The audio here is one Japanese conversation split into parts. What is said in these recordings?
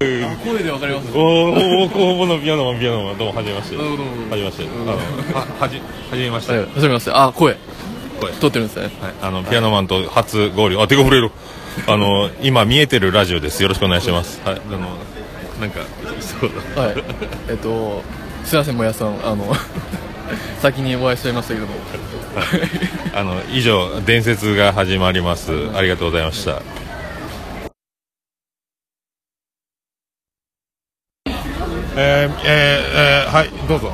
声でわかりますおお工房のピアノマンピアノマンどうもはじめましてどうもどうもはじめましてあのはじはじめまして、はい、はじめましてあ声声撮ってるんですねはい、あのピアノマンと初合流あ手が触れるあの今見えてるラジオですよろしくお願いしますはいあのなんかそうだはいえっとすいませんもやさんあの先にお会いしちゃいましたけどもあの以上伝説が始まりますありがとうございましたえー、えー、えー、はいどうぞ。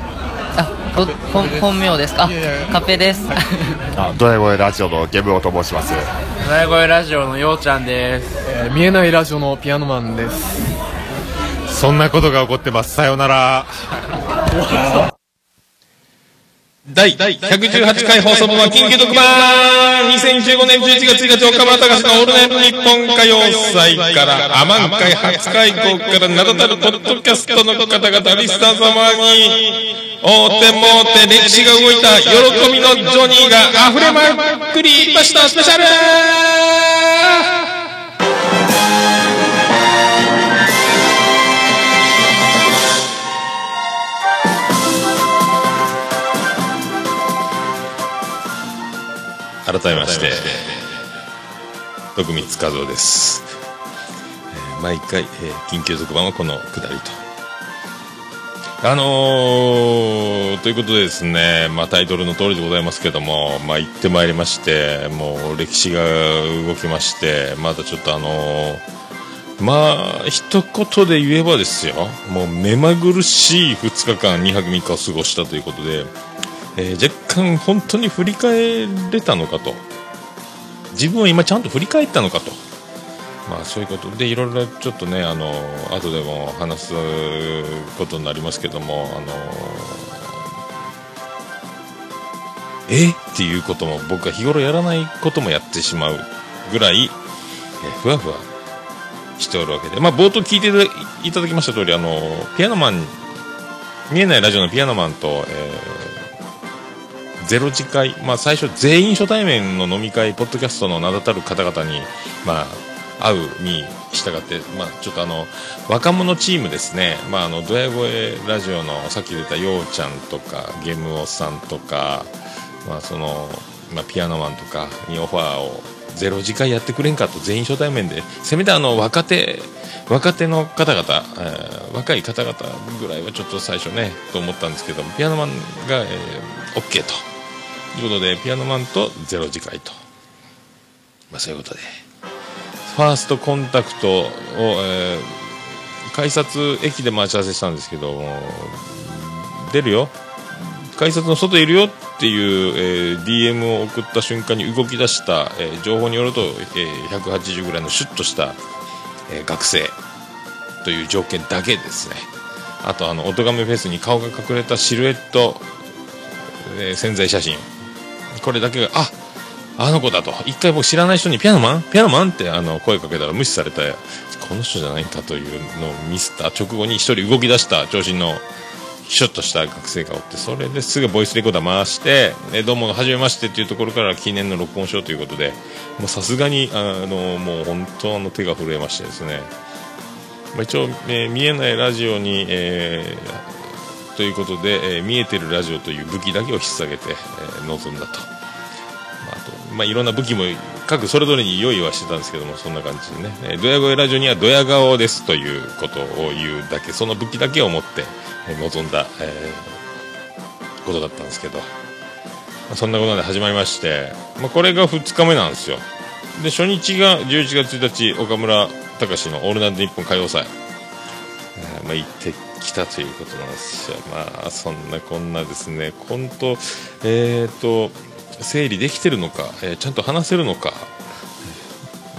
あ、ど本本名です。か。あいやいや。カペです。あドラゴンラジオのゲブオと申します。笑い声ラジオのようちゃんです。えー見えないラジオのピアノマンです。そんなことが起こってます。さようなら 第118回放送分は緊急特番。2015年11月1日岡村隆史のオールナイトニッポン歌謡祭からアマン会初開講から名だたるポッドキャストの方々リスナー様に大手もうて歴史が動いた喜びのジョニーが溢れまくりました。スペシャル改めまして徳光和夫です、えー毎回、えー緊急特番はこのくだりと。あのー、ということでですね、まあ、タイトルの通りでございますけども、まあ、行ってまいりましてもう歴史が動きましてまだちょっとあのーまあ一言で言えばですよもう目まぐるしい2日間2泊3日を過ごしたということでえー若干本当に振り返れたのかと。自分は今ちゃんと振り返ったのかと。まあそういうこと。でいろいろちょっとねあの後でも話すことになりますけどもあのえ？っていうことも僕が日頃やらないこともやってしまうぐらい、えふわふわしておるわけで。まあ冒頭聞いていただいただきました通りあのピアノマン見えないラジオのピアノマンと、えーゼロ次会、まあ、最初全員初対面の飲み会ポッドキャストの名だたる方々に、まあ、会うに従って、まあ、ちょっとあの若者チームですね、まあ、あのドヤ声ラジオのさっき出たようちゃんとかゲームオさんとか、まあそのまあ、ピアノマンとかにオファーをゼロ次会やってくれんかと全員初対面で。せめてあの若手若手の方々、えー若い方々ぐらいはちょっと最初ねと思ったんですけどピアノマンが、えー、OK と。ということでピアノマンとゼロ次会と、まあ、そういうことで。ファーストコンタクトを、えー改札駅で待ち合わせしたんですけど出るよ。改札の外いるよっていう、えー DM を送った瞬間に動き出した、えー情報によると、えー180ぐらいのシュッとした、え学生という条件だけですね。あとあの音亀フェスに顔が隠れたシルエット、えー潜在写真。これだけがああの子だと。一回僕知らない人にピアノマン？ピアノマン？ってあの声かけたら無視されてこの人じゃないんだというのをミスった。直後に一人動き出した長身のシュッとした学生がおってそれですぐボイスレコーダー回して「えどうもはじめまして」っていうところから記念の録音しようということでもうさすがにあのもう本当の手が震えましてですね、まあ、一応、えー見えないラジオに、えーということで、えー見えてるラジオという武器だけを引っ提げて、えー臨んだと。まあ、いろんな武器も各それぞれに用意はしてたんですけどもそんな感じでね、えードヤ声ラジオにはドヤ顔ですということを言うだけその武器だけを持って、臨んだ、えーことだったんですけど、まあそんなことで始まりまして、まあ、これが2日目なんですよ。で初日が11月1日岡村隆史の「オールナイトニッポン歌謡祭」えまあ、行ってきたということなんですよ。まあそんなこんなですね。本当えっ、と整理できてるのか、えーちゃんと話せるのか、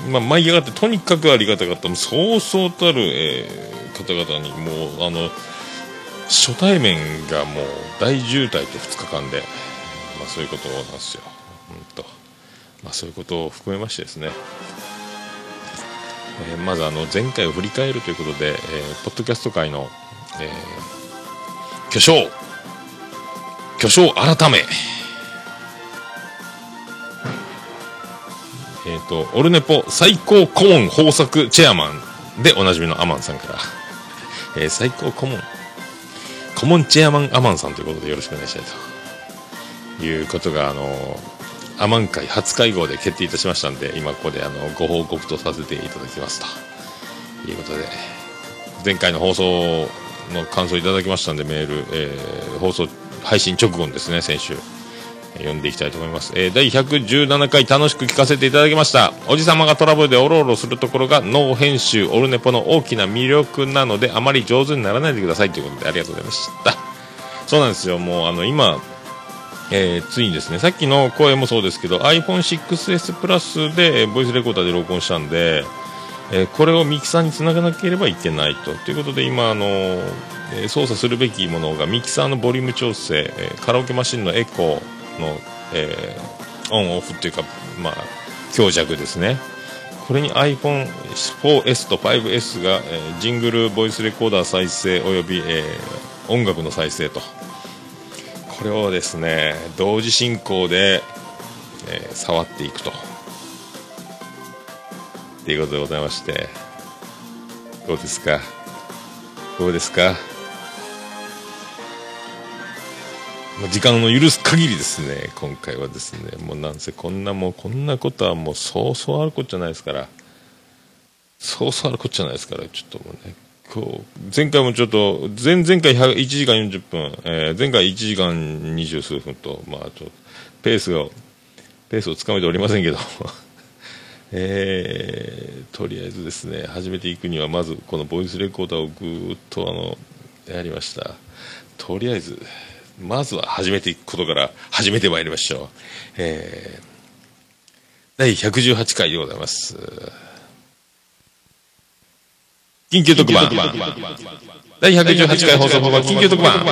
まあ、舞い上がってとにかくありがたかった。そうそうたる、えー方々にもうあの初対面がもう大渋滞と2日間で、まあ、そういうことなんですよ、本当まあ、そういうことを含めましてですね、えーまずあの前回を振り返るということで、えーポッドキャスト界の、えー巨匠。巨匠改め。えっ、とオルネポ最高顧問豊作チェアマンでおなじみのアマンさんから、えー最高顧問。顧問チェアマンアマンさんということでよろしくお願いしたいと。いうことがあのアマン会初会合で決定いたしましたんで今ここであのご報告とさせていただきますと。いうことで前回の放送の感想いただきましたんでメール、えー放送配信直後にですね先週。読んでいきたいと思います、えー第117回楽しく聞かせていただきました。おじさまがトラブルでおろおろするところがノー編集オルネポの大きな魅力なのであまり上手にならないでくださいということでありがとうございました。そうなんですよ。もうあの今えーついにですねさっきの声もそうですけど iPhone6S プラスでえーボイスレコーダーで録音したんで、えーこれをミキサーにつながなければいけないと。ということで今あのー操作するべきものがミキサーのボリューム調整、えーカラオケマシンのエコーの、えーオンオフっていうかまあ強弱ですね。これに iPhone4S と 5S が、えージングルボイスレコーダー再生および、えー音楽の再生と。これをですね同時進行で、えー触っていくと。っていうことでございまして。どうですか？どうですか？時間の許す限りですね今回はですね。もうなんせこんなもうこんなことはもうそうそうあることじゃないですから。そうそうあることじゃないですから。ちょっともうねこう前回もちょっと前々回1時間40分、えー前回1時間二十数分とまあちょっとペースがペースをつかめておりませんけど えーとりあえずですね始めていくにはまずこのボイスレコーダーをぐーっとあのやりました。とりあえずまずは始めていくことから始めてまいりましょう、えー第118回でございます。緊急特番。第118回放送法は緊急特番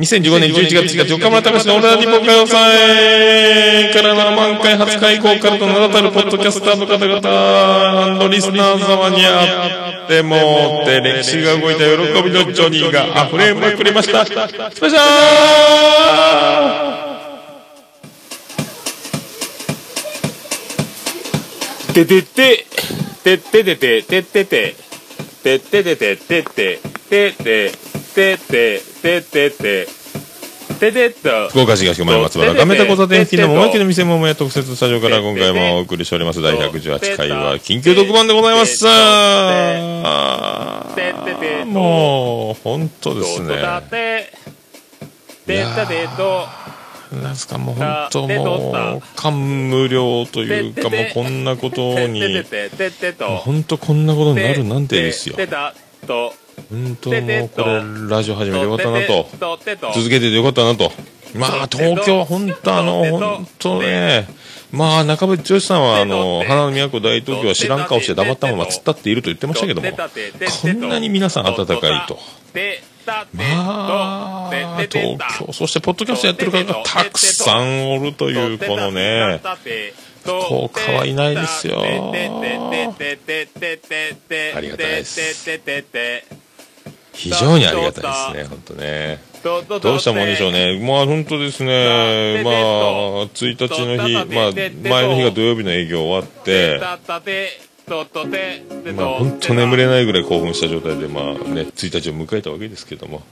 2015年11月1日岡村隆史のオールナイトニッポン歌謡祭からの満開初開講からと名だたるポッドキャスターの方々リスナー様にあってもって歴史が動いた喜びのジョニーが溢れまくりました。スペシャルててて、てっててて、てってて、てっててて、てって、てって、てって、てってて、ててっと。福岡市東区前松原亀田交差点付近の桃焼きの店桃屋特設スタジオから今回もお送りしております。第118回は緊急特番でございます。もう本当ですね。だって、てったてと、なんですかもう本当もう感無量というかもうこんなことに。ててて、てってと。本当こんなことになるなんてですよ。と、本当もうこれラジオ始めてよかったなと。続けててよかったなと。まあ、東京、本当あの、本当ね、まあ、中渕剛さんは、あの、花の都大東京は知らん顔して黙ったまま突っ立っていると言ってましたけども、こんなに皆さん温かいと。まあ、東京、そして、ポッドキャストやってる方がたくさんおるという、このね、福岡はいないですよ。あありがたいです非常にありがたいですね、本当ね。どうしたもんでしょうね。まあ本当ですね。まあ、1日の日、まあ前の日が土曜日の営業終わって、まあ本当眠れないぐらい興奮した状態で、まあね、1日を迎えたわけですけども、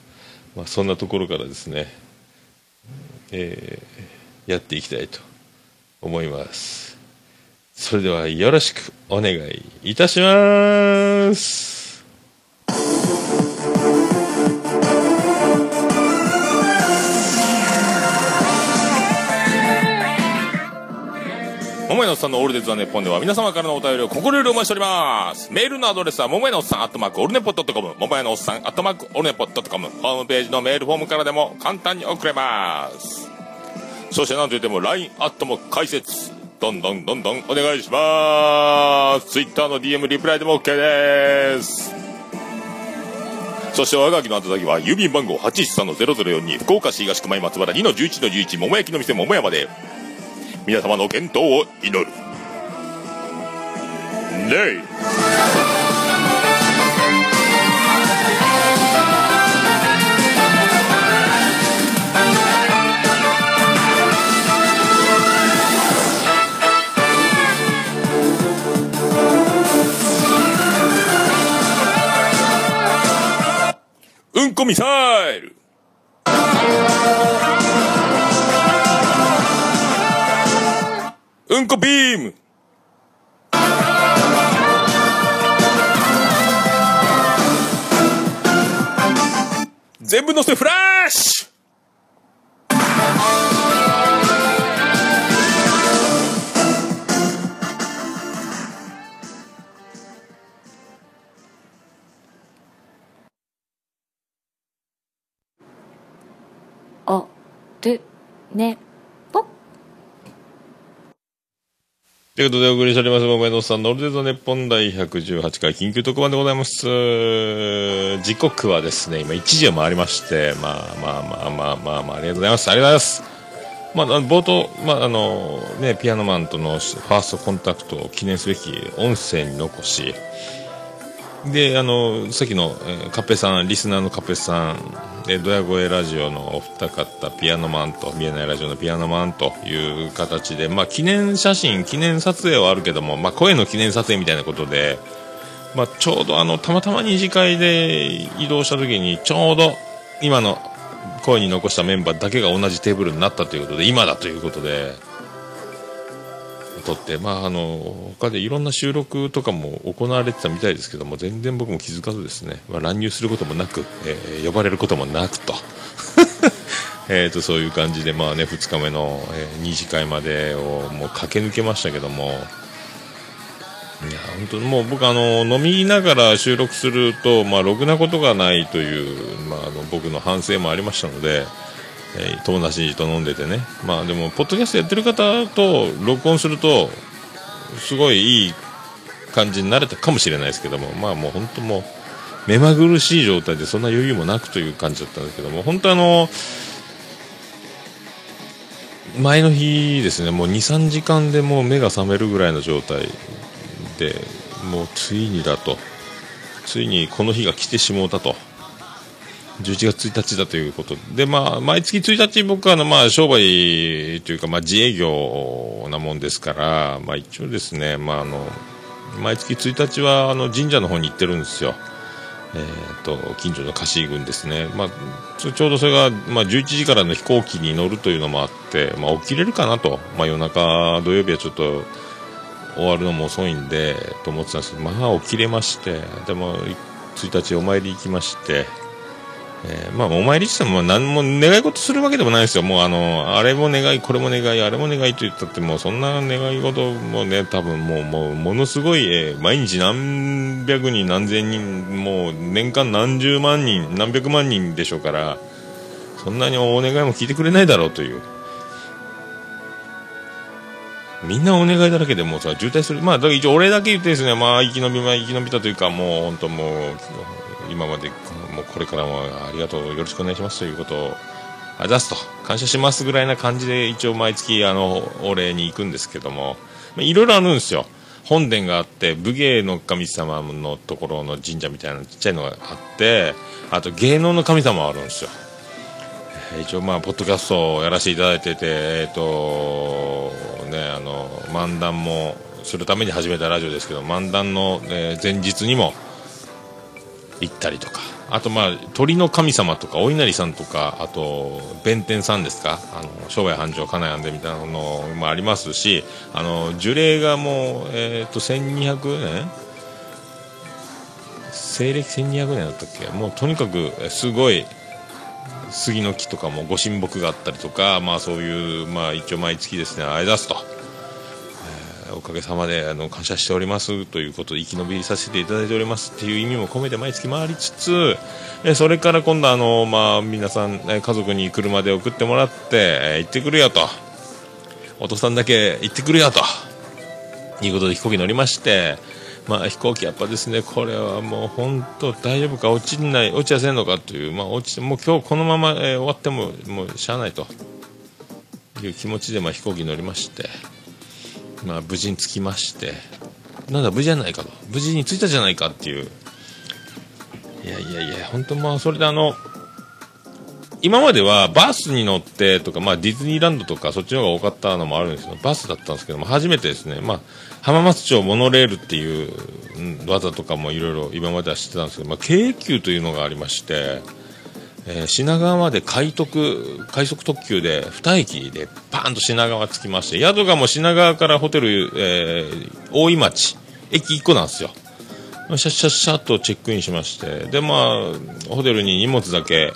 まあそんなところからですね、えーやっていきたいと思います。それではよろしくお願いいたします。桃屋のおっさんのオールデ・ザ・ネポンでは皆様からのお便りを心よりお待ちしております。メールのアドレスは桃屋のおっさん、アットマーク、オルネポットコム、桃屋のおっさん、アットマーク、オルネポットコム、ホームページのメールフォームからでも簡単に送れます。そしてなんといっても LINE アットも開設。どんどんどんどんお願いします。Twitter の DM リプライでも OK です。そしておはがきの宛先は郵便番号813-0042福岡市東区前松原2-11-11桃焼きの店桃屋まで皆様の健闘を祈る。レイ。うんこミサイル。うんこビーム。全部乗せフラッシュ。おるね。ということでお送りしております、桃江のさん、ノルデザ日本第118回緊急特番でございます。時刻はですね、今1時を回りまして、まあまあまあまあまあまあ、ありがとうございます。ありがとうございます。まあ、あの冒頭、まああのね、ピアノマンとのファーストコンタクトを記念すべき音声に残し、で、あの、さっきの、えカペさん、リスナーのカペさん、で、ドヤ声ラジオのお二方、ピアノマンと、見えないラジオのピアノマンという形で、まあ、記念写真、記念撮影はあるけども、まあ、声の記念撮影みたいなことで、まあ、ちょうどあの、たまたま二次会で移動した時に、ちょうど、今の声に残したメンバーだけが同じテーブルになったということで、今だということで、撮って、まあ、あの他でいろんな収録とかも行われてたみたいですけども全然僕も気づかずですね、まあ、乱入することもなく、えー呼ばれることもなくと えとそういう感じで、まあね、2日目の、え2次会までをもう駆け抜けましたけどもいや本当にもう僕あの飲みながら収録すると、まあ、ろくなことがないという、まあ、あの僕の反省もありましたので。えー友達と飲んでてね、まあでも、ポッドキャストやってる方と録音すると、すごいいい感じになれたかもしれないですけども、まあもう本当もう、目まぐるしい状態でそんな余裕もなくという感じだったんですけども、本当あの、前の日ですね、もう2、3時間でもう目が覚めるぐらいの状態で、もうついにだと、ついにこの日が来てしもうたと。11月1日だということで、まあ、毎月1日僕はの、まあ、商売というか、まあ、自営業なもんですから、まあ、一応ですね、まあ、あの、毎月1日はあの神社の方に行ってるんですよ。えー、と近所の貸し郡ですね、まあ、ちょちょうどそれが、まあ、11時からの飛行機に乗るというのもあって、まあ、起きれるかなと、まあ、夜中土曜日はちょっと終わるのも遅いんでと思ってたんですけど、まあ、起きれましてでも1日お参り行きまして、えーまあ、お参りっても何も願い事するわけでもないですよ。もうあの、あれも願い、これも願い、あれも願いと言ったってもうそんな願い事もね、多分もう、もう、ものすごい、えー毎日何百人、何千人、もう年間何十万人、何百万人でしょうから、そんなにお願いも聞いてくれないだろうという。みんなお願いだらけでもうさ、渋滞する。まあ、だから一応俺だけ言ってですね、まあ、生き延び、まあ、生き延びたというか、もう、本当もう、今まで、もうこれからもありがとう、よろしくお願いしますということを、あざすと、感謝しますぐらいな感じで、一応毎月、あの、お礼に行くんですけども、いろいろあるんですよ。本殿があって、武芸の神様のところの神社みたいなちっちゃいのがあって、あと芸能の神様あるんですよ。一応まあ、ポッドキャストをやらせていただいてて、えっ、と、ね、あの、漫談もするために始めたラジオですけど、漫談の、え前日にも行ったりとか、あとまあ、鳥の神様とか、お稲荷さんとか、あと、弁天さんですか、あの、商売繁盛、金谷でみたいなのもありますし、あの、樹齢がもう、えっ、と、1200年？西暦1200年だったっけ？もうとにかくすごい杉の木とかもご神木があったりとか、まあそういう、まあ一応毎月ですね、あれ出すと。おかげさまであの感謝しておりますということで生き延びさせていただいておりますっていう意味も込めて毎月回りつつ、えそれから今度あの、まあ皆さん、え家族に車で送ってもらって、え行ってくるよと。お父さんだけ行ってくるよと。いうことで飛行機乗りまして、まあ飛行機やっぱですね、これはもう本当大丈夫か落ちない、落ちやせんのかという、まあ落ち、もう今日このまま、え終わってももうしゃあないという気持ちでまあ飛行機乗りまして、まあ無事に着きまして、なんだ無事じゃないかと、無事に着いたじゃないかっていう、いやいやいや、本当まあそれであの、今まではバスに乗ってとか、まあ、ディズニーランドとかそっちの方が多かったのもあるんですけどバスだったんですけども初めてですね、まあ、浜松町モノレールっていう、技とかもいろいろ今までは知ってたんですけど、まあ、京急というのがありましてえー品川まで快特快速特急で2駅でパーンと品川着きまして宿がもう品川からホテル、えー大井町駅1個なんですよ。シャッシャッシャッとチェックインしましてでまあホテルに荷物だけ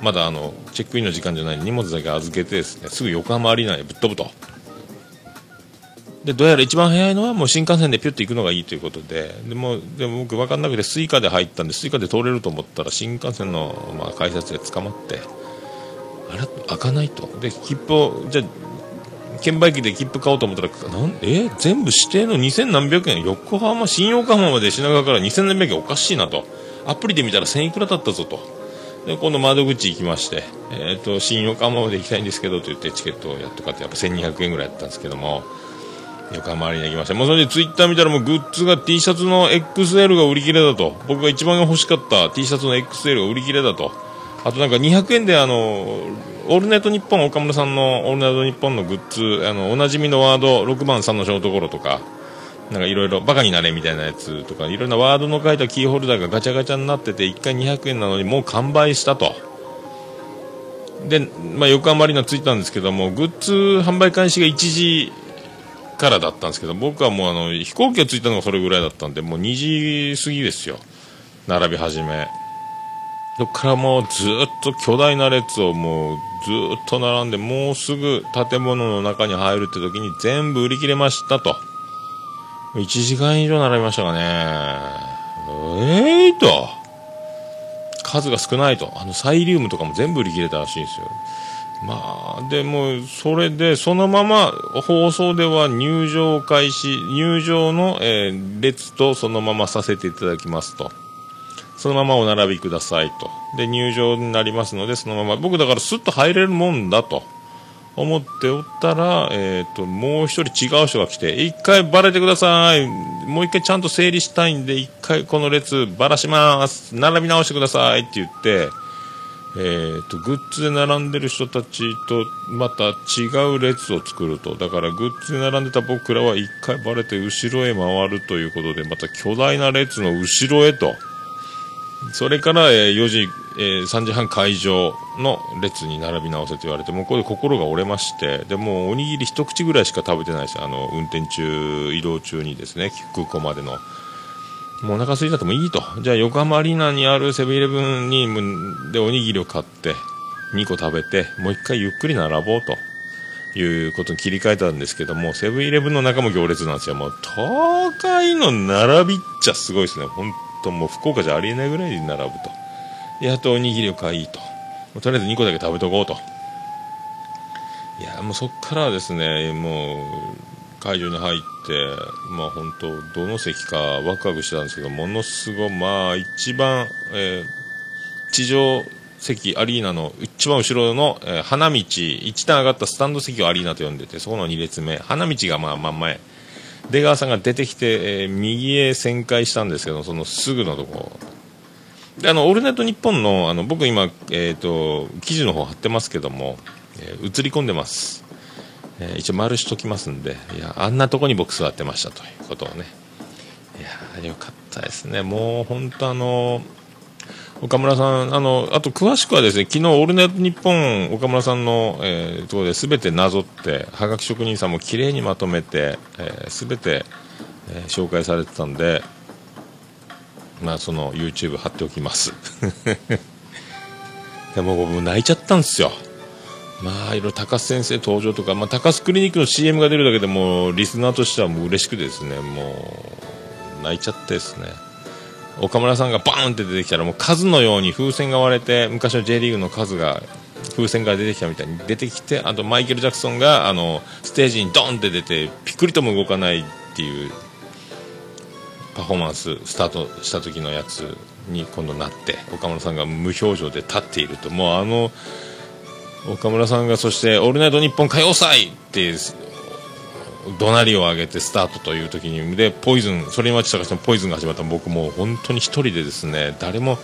まだあのチェックインの時間じゃない荷物だけ預けてですねすぐ横浜アリーナへぶっ飛ぶと。でどうやら一番早いのはもう新幹線でピュッと行くのがいいということででもでも僕分かんなくてスイカで入ったんでスイカで通れると思ったら新幹線の、まあ、改札で捕まってあれ開かないと。で切符をじゃ券売機で切符買おうと思ったらなんえ全部指定の2000何百円。横浜新横浜まで品川から2000何百円おかしいなと。アプリで見たら1000いくらだったぞと。で今度窓口行きまして、えー、と新横浜まで行きたいんですけどと言ってチケットをやっと買ってやっぱ1200円ぐらいやったんですけども。横浜アリーナ行きました。もうそれでツイッター見たらもうグッズが T シャツの XL が売り切れだと。僕が一番欲しかった T シャツの XL が売り切れだと。あとなんか200円であのオールナイトニッポン岡村さんのオールナイトニッポンのグッズあのおなじみのワード6番3のショートゴロとかなんかいろいろバカになれみたいなやつとかいろんなワードの書いたキーホルダーがガチャガチャになってて1回200円なのにもう完売したと。で、まあ、横浜アリーナ着いたんですけどもグッズ販売開始が1時からだったんですけど僕はもうあの飛行機が着いたのがそれぐらいだったんでもう2時過ぎですよ。並び始め。そこからもうずっと巨大な列をもうずっと並んでもうすぐ建物の中に入るって時に全部売り切れましたと。1時間以上並びましたかね。ええー、と。数が少ないと。あのサイリウムとかも全部売り切れたらしいんですよ。まあでもそれでそのまま放送では入場開始入場の、えー列とそのままさせていただきますとそのままお並びくださいと。で、入場になりますので、そのまま、僕だからスッと入れるもんだと思っておったら、えっ、と、もう一人違う人が来て、一回バレてください。もう一回ちゃんと整理したいんで、一回この列バラします。並び直してくださいって言って、えっ、と、グッズで並んでる人たちとまた違う列を作ると。だからグッズで並んでた僕らは一回バレて後ろへ回るということで、また巨大な列の後ろへと。それから、え4時、え3時半会場の列に並び直せと言われて、もうこれで心が折れまして、でもおにぎり一口ぐらいしか食べてないです。あの、運転中、移動中にですね、空港までの。もうお腹空いたってもいいと。じゃあ横浜アリーナにあるセブンイレブンに、でおにぎりを買って、2個食べて、もう一回ゆっくり並ぼうと。いうことに切り替えたんですけども、セブンイレブンの中も行列なんですよ。もう、東海の並びっちゃすごいですね。本当もう福岡じゃありえないぐらいに並ぶと。やっとおにぎりを買いと。とりあえず2個だけ食べとこうと。いや、もうそっからはですね、もう、会場に入って、まあ本当、どの席かワクワクしてたんですけど、ものすごい、まあ一番、えー地上席アリーナの一番後ろの、えー花道一段上がったスタンド席をアリーナと呼んでてそこの2列目。花道がまあ真ん前。出川さんが出てきて、えー右へ旋回したんですけどそのすぐのとこ。であの「オールナイトニッポンの」あの僕今、えー、と記事の方貼ってますけども、えー映り込んでます、えー一応丸しときますんでいやあんなとこに僕座ってましたということをねいやよかったですねもう本当あの岡村さん、あの、あと詳しくはですね、昨日、オールナイトニッポン、岡村さんの、えーところで全てなぞって、はがき職人さんも綺麗にまとめて、えー、全て、えー紹介されてたんで、まあ、その YouTube 貼っておきます。でも僕泣いちゃったんですよ。まあ、いろいろ高須先生登場とか、まあ、高須クリニックの CM が出るだけでも、リスナーとしてはもう嬉しくてですね、もう、泣いちゃってですね。岡村さんがバーンって出てきたらもう数のように風船が割れて昔の J リーグの数が風船から出てきたみたいに出てきてあとマイケル・ジャクソンがあのステージにドンって出てピクリとも動かないっていうパフォーマンススタートした時のやつに今度なって岡村さんが無表情で立っているともうあの岡村さんがそして「オールナイトニッポン歌謡祭!」って怒鳴りを上げてスタートという時にでポイズンそれに待ち探してもポイズンが始まった僕も本当に一人でですね誰も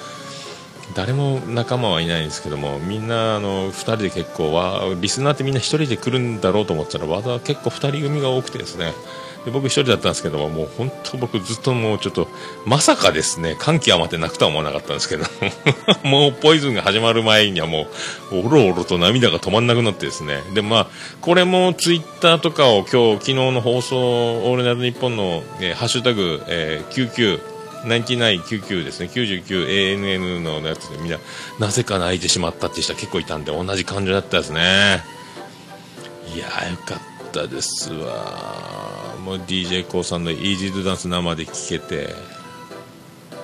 誰も仲間はいないんですけどもみんなあの2人で結構わリスナーってみんな1人で来るんだろうと思ったらわざ結構2人組が多くてですねで僕一人だったんですけどももう本当僕ずっともうちょっとまさかですね歓喜余って泣くとは思わなかったんですけども うポイズンが始まる前にはもうおろおろと涙が止まんなくなってですね。でまあこれもツイッターとかを今日昨日の放送「オールナイトニッポンの」えーハッシュタグ、えー、99 9999ですね。99ANN のやつでみんななぜか泣いてしまったって人は結構いたんで同じ感情だったですね。いやーよかった。ですわ。もう d j k o さんの「イージードダンス」生で聴けて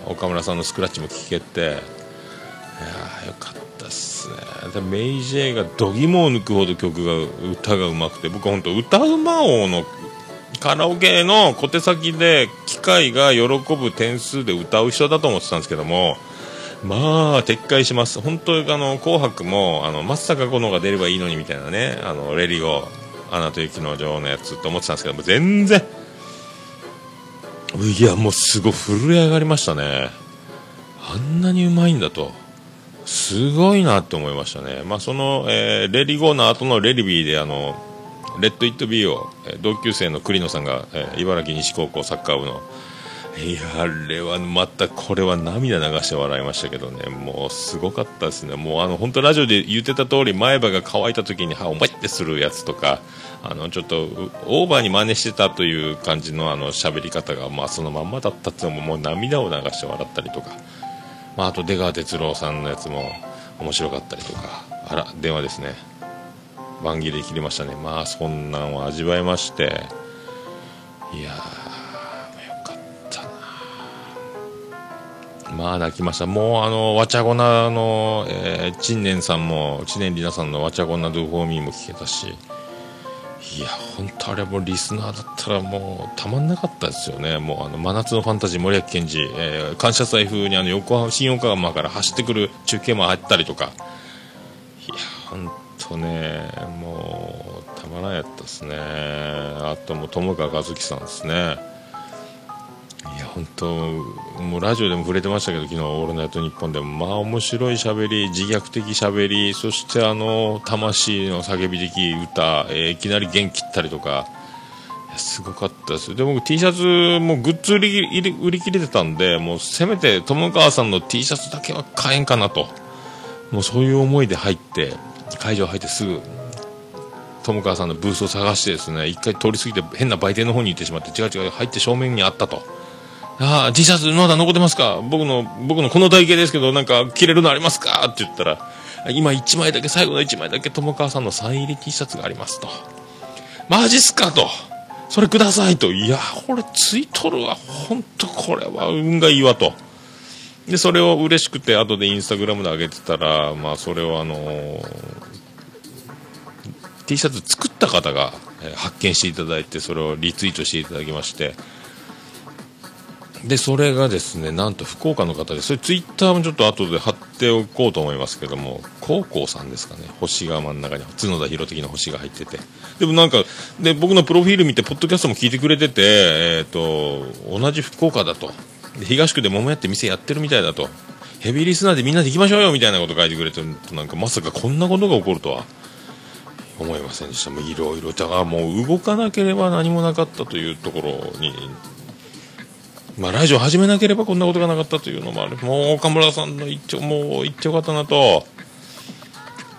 岡村さんのスクラッチも聴けていやよかったっすね。でメイジェイが度肝を抜くほど曲が歌がうまくて僕は本当歌うま王のカラオケの小手先で機械が喜ぶ点数で歌う人だと思ってたんですけどもまあ撤回します。本当あの紅白もあの松坂子のが出ればいいのにみたいなねあのレディゴアナと雪の女王のやつと思ってたんですけども全然いやもうすごい震え上がりましたねあんなにうまいんだとすごいなって思いましたねまあその、えー Let It Go の後の Let It Be であの Let It Be をえー同級生の栗野さんが、えー茨木西高校サッカー部のいやあれはまたこれは涙流して笑いましたけどね。もうすごかったですね。もうあの本当ラジオで言ってた通り前歯が乾いた時に歯をバイってするやつとかあのちょっとオーバーに真似してたという感じのあの喋り方がまあそのまんまだったっていうのももう涙を流して笑ったりとか。まあ、あと出川哲朗さんのやつも面白かったりとか。あら電話ですね。番切れ切りましたね。まあそんなんを味わいまして。いやー。まあ泣きました。もうあのわちゃごなの、えー、陳年さんも知念里奈さんのわちゃごなドゥフォーミーも聞けたし。いや本当あれもリスナーだったらもうたまんなかったですよね、もうあの真夏のファンタジー森脇健児、えー感謝祭風にあの横浜新横浜から走ってくる中継もあったりとか、いや本当ね、もうたまらんやったですね、あともう友川一樹さんですね。いや本当もうラジオでも触れてましたけど昨日「オールナイトニッポン」でもまあ面白いしゃべり自虐的しゃべりそしてあの魂の叫び的歌、えーいきなり弦切ったりとかすごかったです。で僕 T シャツもグッズ売り売り切れてたんでもうせめて友川さんの T シャツだけは買えんかなと。もうそういう思いで入って会場入ってすぐ友川さんのブースを探してですね一回通り過ぎて変な売店の方に行ってしまって違う違う入って正面にあったと。ああ T シャツまだ残ってますか？僕の僕のこの体型ですけどなんか着れるのありますか？って言ったら今1枚だけ最後の1枚だけ友川さんのサイン入り T シャツがありますと。マジっすかと。それくださいと。いやこれついとるわ。本当これは運がいいわと。でそれを嬉しくて後でインスタグラムで上げてたらまあそれをあのー T シャツ作った方が、発見していただいてそれをリツイートしていただきましてでそれがですねなんと福岡の方でそれツイッターもちょっと後で貼っておこうと思いますけども高校さんですかね。星が真ん中に角田博的な星が入ってて。でもなんかで僕のプロフィール見てポッドキャストも聞いてくれてて、えー、と同じ福岡だと。で東区で桃屋って店やってるみたいだと。ヘビーリスナーでみんなで行きましょうよみたいなこと書いてくれてる。となんかまさかこんなことが起こるとは。思いませんでした。もういろいろだからもう動かなければ何もなかったというところにまあラジオ始めなければこんなことがなかったというのもある。もう岡村さんの一丁もう一丁よかったなと。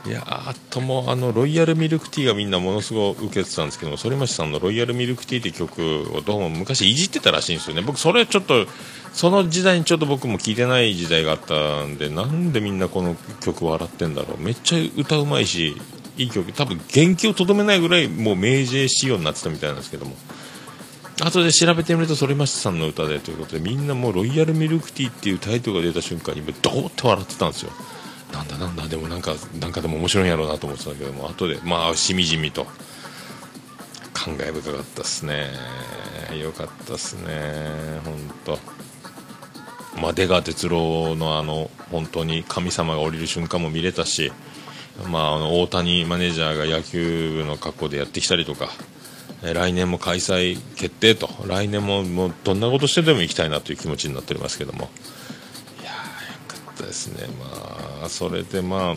いやあともあのロイヤルミルクティーがみんなものすごく受けてたんですけど反町さんの「ロイヤルミルクティー」って曲をどうも昔いじってたらしいんですよね。僕それちょっとその時代にちょっと僕も聞いてない時代があったんでなんでみんなこの曲笑ってんだろう。めっちゃ歌うまいしいい曲。多分元気をとどめないぐらいもう明治仕様になってたみたいなんですけども。後で調べてみると反町さんの歌でということでみんなもう「ロイヤルミルクティー」っていうタイトルが出た瞬間にドーって笑ってたんですよ。なんだなんだでもなんかなんかでも面白いんやろうなと思ってたんだけども後でまあしみじみと。感慨深かったっすね。よかったっすね。本当まあ出川哲朗のあの本当に神様が降りる瞬間も見れたしまあ、あの大谷マネージャーが野球部の格好でやってきたりとか、来年も開催決定と。来年ももうどんなことしてでも行きたいなという気持ちになっておりますけども。いやーよかったですね。まあそれでまあ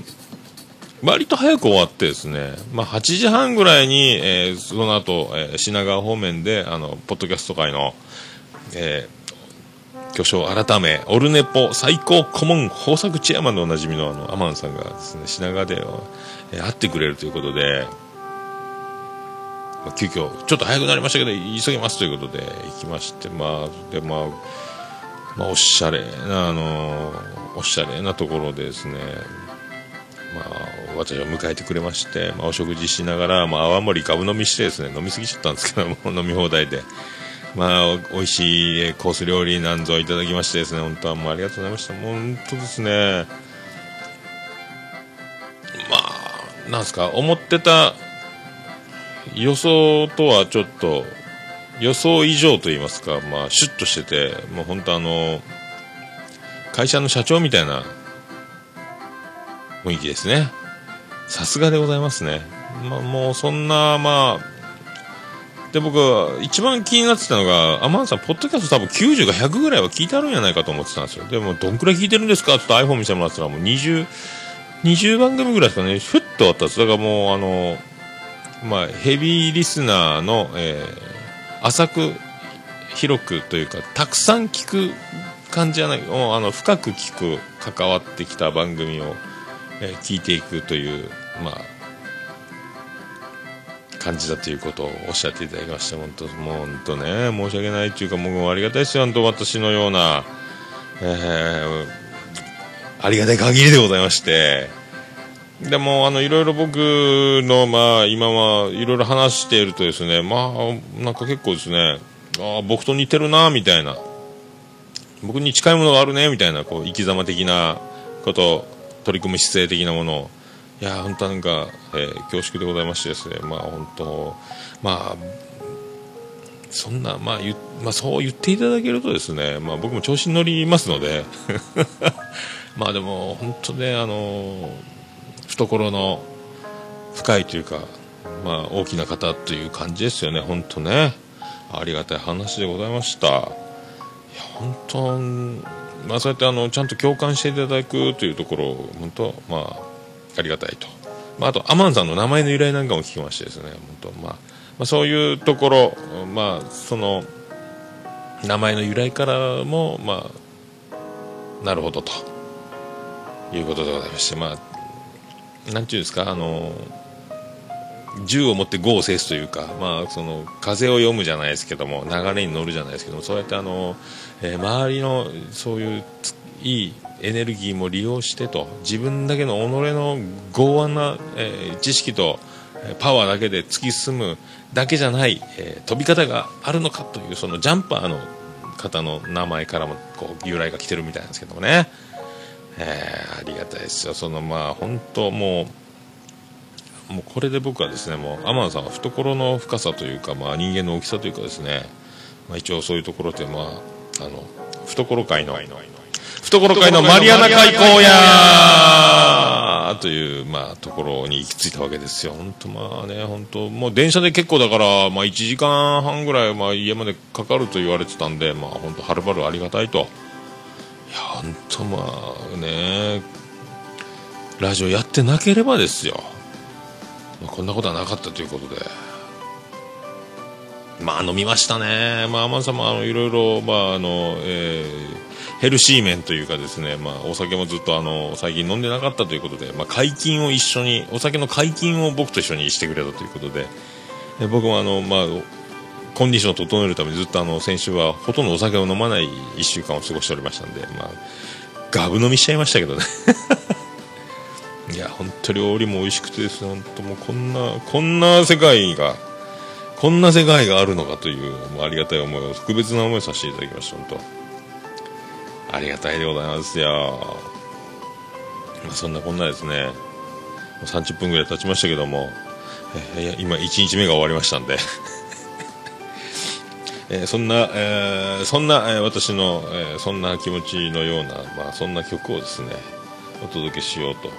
割と早く終わってですね、まあ、8時半ぐらいに、えーその後、えー品川方面であのポッドキャスト界の、えー巨匠改めオルネポ最高顧問豊作チェアマンのおなじみのあのアマンさんがですね品川で、えー会ってくれるということで、まあ急遽ちょっと早くなりましたけど急ぎますということで行きましてまあでまあまあおしゃれなあのおしゃれなところでですね。まあ、私を迎えてくれまして、まあ、お食事しながら、まあ、泡盛ガブ飲みしてですね飲み過ぎちゃったんですけども 飲み放題で、まあ、お美味しいコース料理なんぞいただきましてですね本当はもうありがとうございました。もう本当ですね。まあなんですか思ってた予想とはちょっと予想以上と言いますか、まあ、シュッとしててもう本当あの会社の社長みたいな雰囲気ですね。さすがでございますね、まあ、もうそんなまあで僕は一番気になってたのがアマンさんポッドキャスト多分90か100ぐらいは聞いてあるんじゃないかと思ってたんですよ。でもどんくらい聞いてるんですか？って言って iPhone 見せてもらってたらもう20 20番組ぐらいですかね。ふっと終わったんです。だからもうあのまあヘビーリスナーの、えー浅く広くというかたくさん聞く感じじゃないもうあの深く聞く関わってきた番組を、えー聞いていくというまあ感じだということをおっしゃっていただきまして本当もう本当ね申し訳ないというかもうありがたいですよ。私のような、えーありがたい限りでございまして。でもあのいろいろ僕のまあ今はいろいろ話しているとですねまあなんか結構ですねああ僕と似てるなみたいな。僕に近いものがあるねみたいなこう生き様的なこと取り組む姿勢的なものを。いや本当なんか、えー恐縮でございましてですねまあ本当まあそんな、まあまあ、そう言っていただけるとですね、まあ、僕も調子に乗りますので。まあでも本当ねあの懐の深いというか、まあ、大きな方という感じですよね。本当ね。ありがたい話でございました。いや本当まあそうやってあのちゃんと共感していただくというところ本当まあありがたいと、まあ、あとアマンさんの名前の由来なんかも聞きましてですね。本当まあまあ、そういうところ、まあ、その名前の由来からも、まあ、なるほどということでございまして、まあ、なんていうんですか、あの銃を持って豪を制すというか、まあ、その風を読むじゃないですけども流れに乗るじゃないですけどもそうやってあの、えー周りのそういういいエネルギーも利用してと自分だけの己の剛腕な、えー知識とパワーだけで突き進むだけじゃない、えー飛び方があるのかというそのジャンパーの方の名前からもこう由来が来てるみたいなんですけどもね、えーありがたいですよ。そのまあ本当もうもうこれで僕はですねもう天野さんは懐の深さというか、まあ、人間の大きさというかですね、まあ、一応そういうところで、まあ、あの懐界の懐界のマリアナ海溝やという、まあ、ところに行き着いたわけですよ。本当まあね本当もう電車で結構だから、まあ、1時間半ぐらい、まあ、家までかかると言われてたんで、まあ、本当はるばるありがたいと。や本当まあねラジオやってなければですよ。まあ、こんなことはなかったということで、まあ飲みましたね、まあ、天野さんもいろいろ、まああのえーヘルシー面というかですね、まあ、お酒もずっとあの最近飲んでなかったということで、まあ、解禁を一緒にお酒の解禁を僕と一緒にしてくれたということで。で僕もあの、まあ、コンディションを整えるためにずっとあの先週はほとんどお酒を飲まない1週間を過ごしておりましたんで、まあ、ガブ飲みしちゃいましたけどね。いや本当料理も美味しくてですね本当もうこんなこんな世界がこんな世界があるのかという、もうありがたい思いを特別な思いをさせていただきました本当。ありがたいでございますよ、まあ、そんなこんなですね。もう30分ぐらい経ちましたけども、えー今1日目が終わりましたんで。えーそんな、えーそんな、えー私の、えそんな気持ちのような、まあ、そんな曲をですねお届けしようと。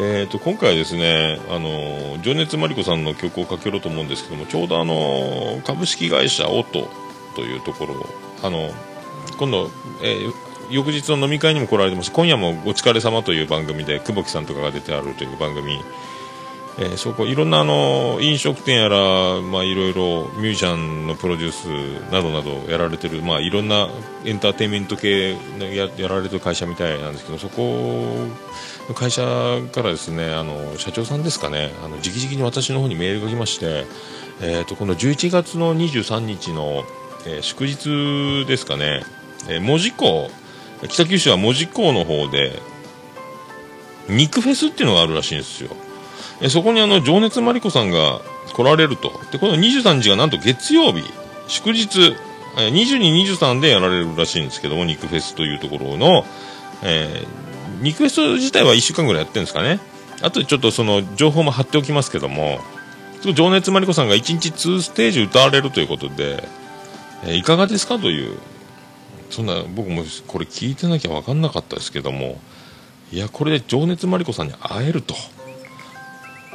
えー、と今回ですね、あの情熱マリコさんの曲をかけろうと思うんですけどもちょうどあの株式会社オトというところをあの今度、え翌日の飲み会にも来られてます。今夜も「お疲れ様という番組で久保木さんとかが出てあるという番組、えーそこいろんなあの飲食店やら、まあ、いろいろミュージシャンのプロデュースなどなどやられてる、まあ、いろんなエンターテインメント系ややられてる会社みたいなんですけどそこの会社からですねあの社長さんですかねあの直々に私の方にメールが来まして、えー、とこの11月の23日の、えー祝日ですかね、えー門司港北九州は門司港の方で肉フェスっていうのがあるらしいんですよ。えそこにあの情熱マリコさんが来られると。でこの23日がなんと月曜日。祝日。22、23でやられるらしいんですけども肉フェスというところの、えー肉フェス自体は1週間ぐらいやってるんですかね。あとでちょっとその情報も貼っておきますけども。情熱マリコさんが1日2ステージ歌われるということで、えーいかがですかという。そんな僕もこれ聞いてなきゃ分かんなかったですけども。いやこれで情熱マリコさんに会えると。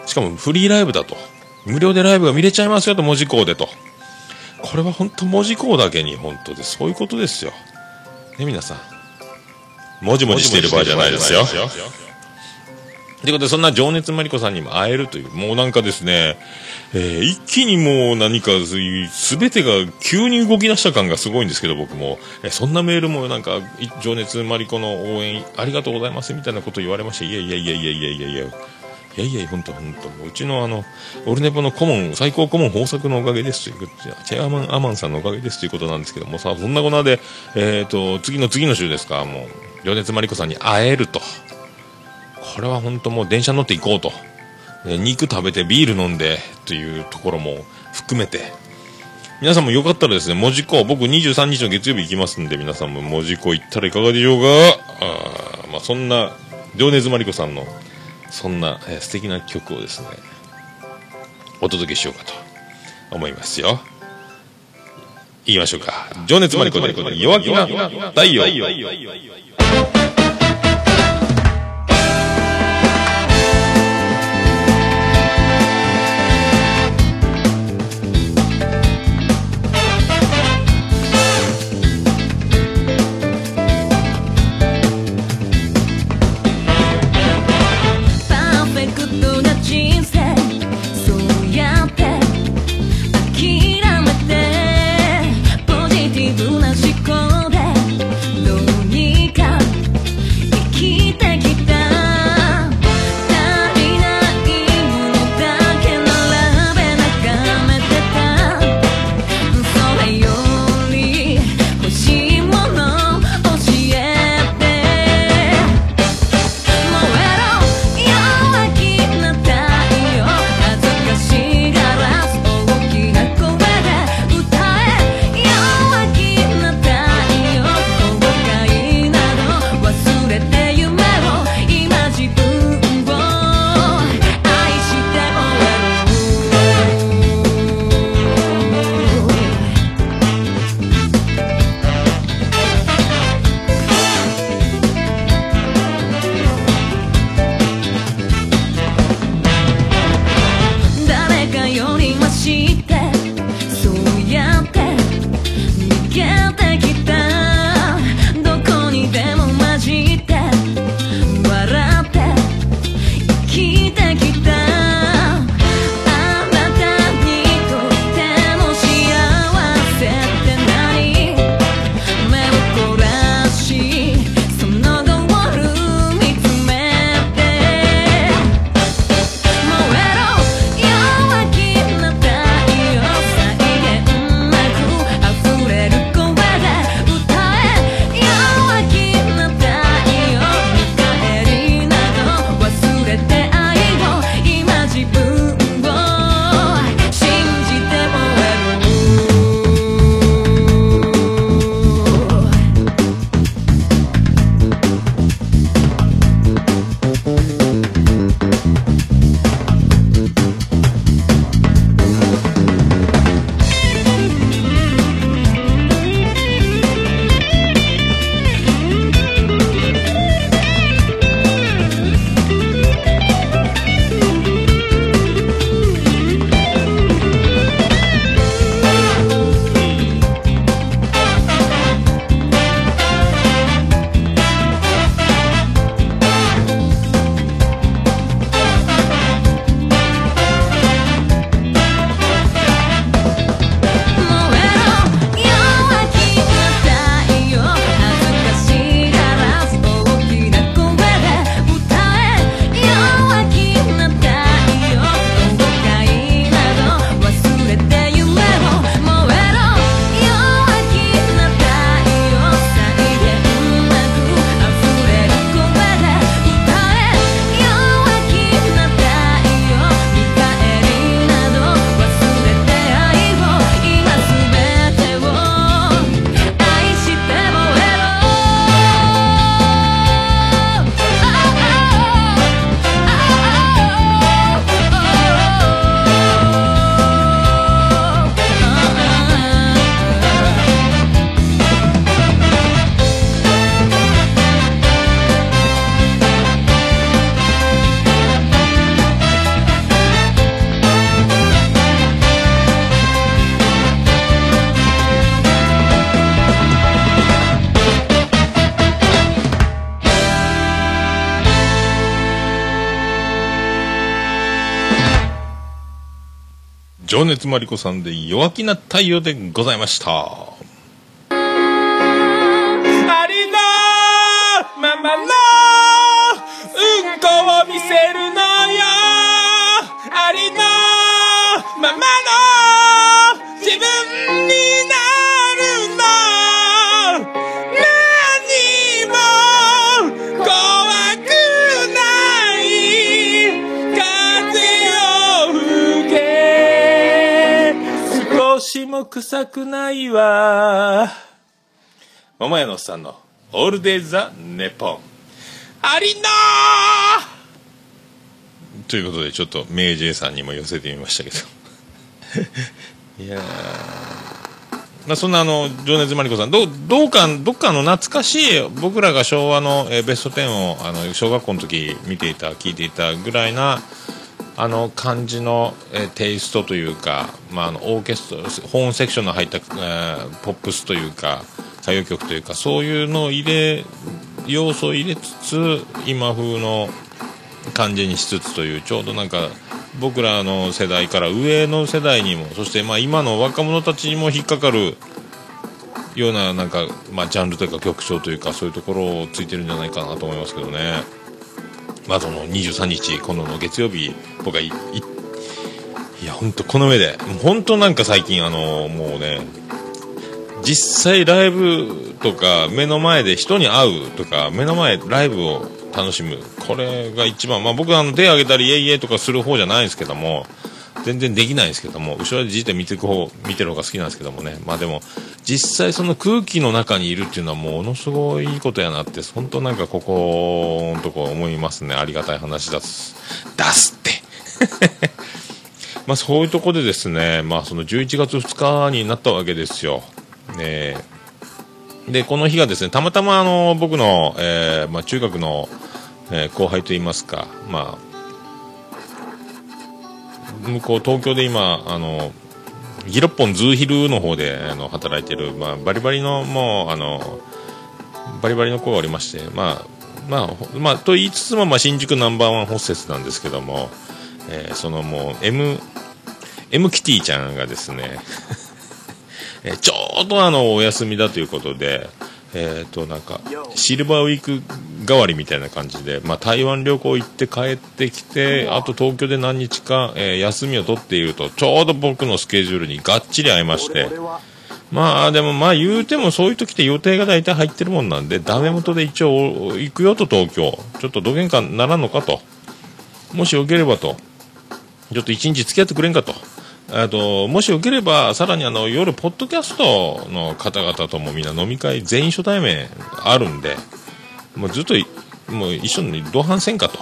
しかもフリーライブだと。無料でライブが見れちゃいますよと文字工でと。これは本当文字工だけに本当でそういうことですよ。ね皆さん。もじもじしている場合じゃないですよ。ということでそんな情熱マリコさんにも会えるというもうなんかですね、えー一気にもう何かそういう全てが急に動き出した感がすごいんですけど僕も、えーそんなメールもなんか情熱マリコの応援ありがとうございますみたいなこと言われましていやいやいやいやいやいやいや。いやいや本当本当。うちのあのオルネポの顧問最高顧問豊作のおかげですということチェアマンアマンさんのおかげですということなんですけどもさそんなこんなでえっ、と次の次の週ですか。もう情熱マリコさんに会えると。これは本当もう電車乗って行こうと。肉食べてビール飲んでというところも含めて。皆さんもよかったらですね門司港僕23日の月曜日行きますんで皆さんも門司港行ったらいかがでしょうか。あーまあそんな情熱マリコさんのそんな、えー素敵な曲をですねお届けしようかと思いますよ。いきましょうか。情熱マリコで弱気な太陽。情熱マリコさんで弱気な太陽でございました。さんのオールデイザネポンありのということで、ちょっと、明治さんにも寄せてみましたけど。いやー。まあ、そんなあの、情熱マリコさん、どう、どうか、どっかの懐かしい、僕らが昭和の、えーベスト10を、あの、小学校の時見ていた、聞いていたぐらいな、あの感じの、えーテイストというか、まあ、あのオーケストラホーンセクションの入った、えーポップスというか歌謡曲というかそういうのを入れ要素を入れつつ今風の感じにしつつというちょうどなんか僕らの世代から上の世代にもそしてまあ今の若者たちにも引っかかるようななんか、まあ、ジャンルというか曲調というかそういうところをついてるんじゃないかなと思いますけどね。まあ、その23日、今度の月曜日、僕はい、いいや、本当この目で、本当なんか最近、あの、もうね、実際ライブとか、目の前で人に会うとか、目の前ライブを楽しむ。これが一番、まあ僕はあの手挙げたり、イエイエイとかする方じゃないんですけども、全然できないんですけども、後ろでじいて見ていく方、見てる方が好きなんですけどもね。まあでも、実際その空気の中にいるっていうのはものすごいいいことやなって、本当なんかここのとこ思いますね。ありがたい話出す。出すって。まあそういうとこでですね、まあその11月2日になったわけですよ。ねえで、この日がですね、たまたまあの、僕の、えーまあ中学の、えー後輩といいますか、まあ、向こう東京で今、あの、ギロッポンズーヒルの方であの働いてる、まあ、バリバリのもうあのバリバリの子がおりましてまあまあまあと言いつつも、まあ、新宿ナンバーワンホステスなんですけども、えーそのもう M, M キティちゃんがですねえーちょうどあのお休みだということで、えっ、となんかシルバーウィーク代わりみたいな感じで、まあ、台湾旅行行って帰ってきてあと東京で何日か、えー休みを取っているとちょうど僕のスケジュールにがっちり合いまして。まあでもまあ言うてもそういう時って予定が大体入ってるもんなんでダメ元で一応行くよと東京。ちょっとどげんかならんのかと。もしよければと。ちょっと一日付き合ってくれんかと。あともしよければ、さらにあの夜、ポッドキャストの方々ともみんな飲み会、全員初対面あるんで、もうずっともう一緒に同伴せんかと、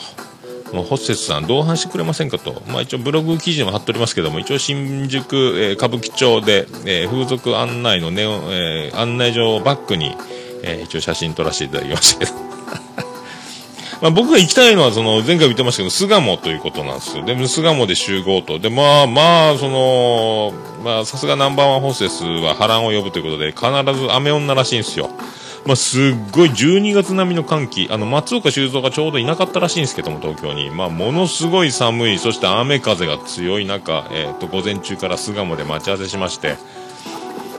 もうホステスさん、同伴してくれませんかと、まあ、一応、ブログ記事も貼っておりますけども、一応、新宿、えー歌舞伎町で、えー風俗案内のネオ、えー案内状をバックに、え一応、写真撮らせていただきましたけど。まあ、僕が行きたいのは、その、前回言ってましたけど、巣鴨ということなんですよ。で、巣鴨で集合と。で、まあ、まあ、その、まあ、さすがナンバーワンホステスは波乱を呼ぶということで、必ず雨女らしいんですよ。まあ、すっごい12月並みの寒気。あの、松岡修造がちょうどいなかったらしいんですけども、東京に。まあ、ものすごい寒い、そして雨風が強い中、えっ、と、午前中から巣鴨で待ち合わせしまして、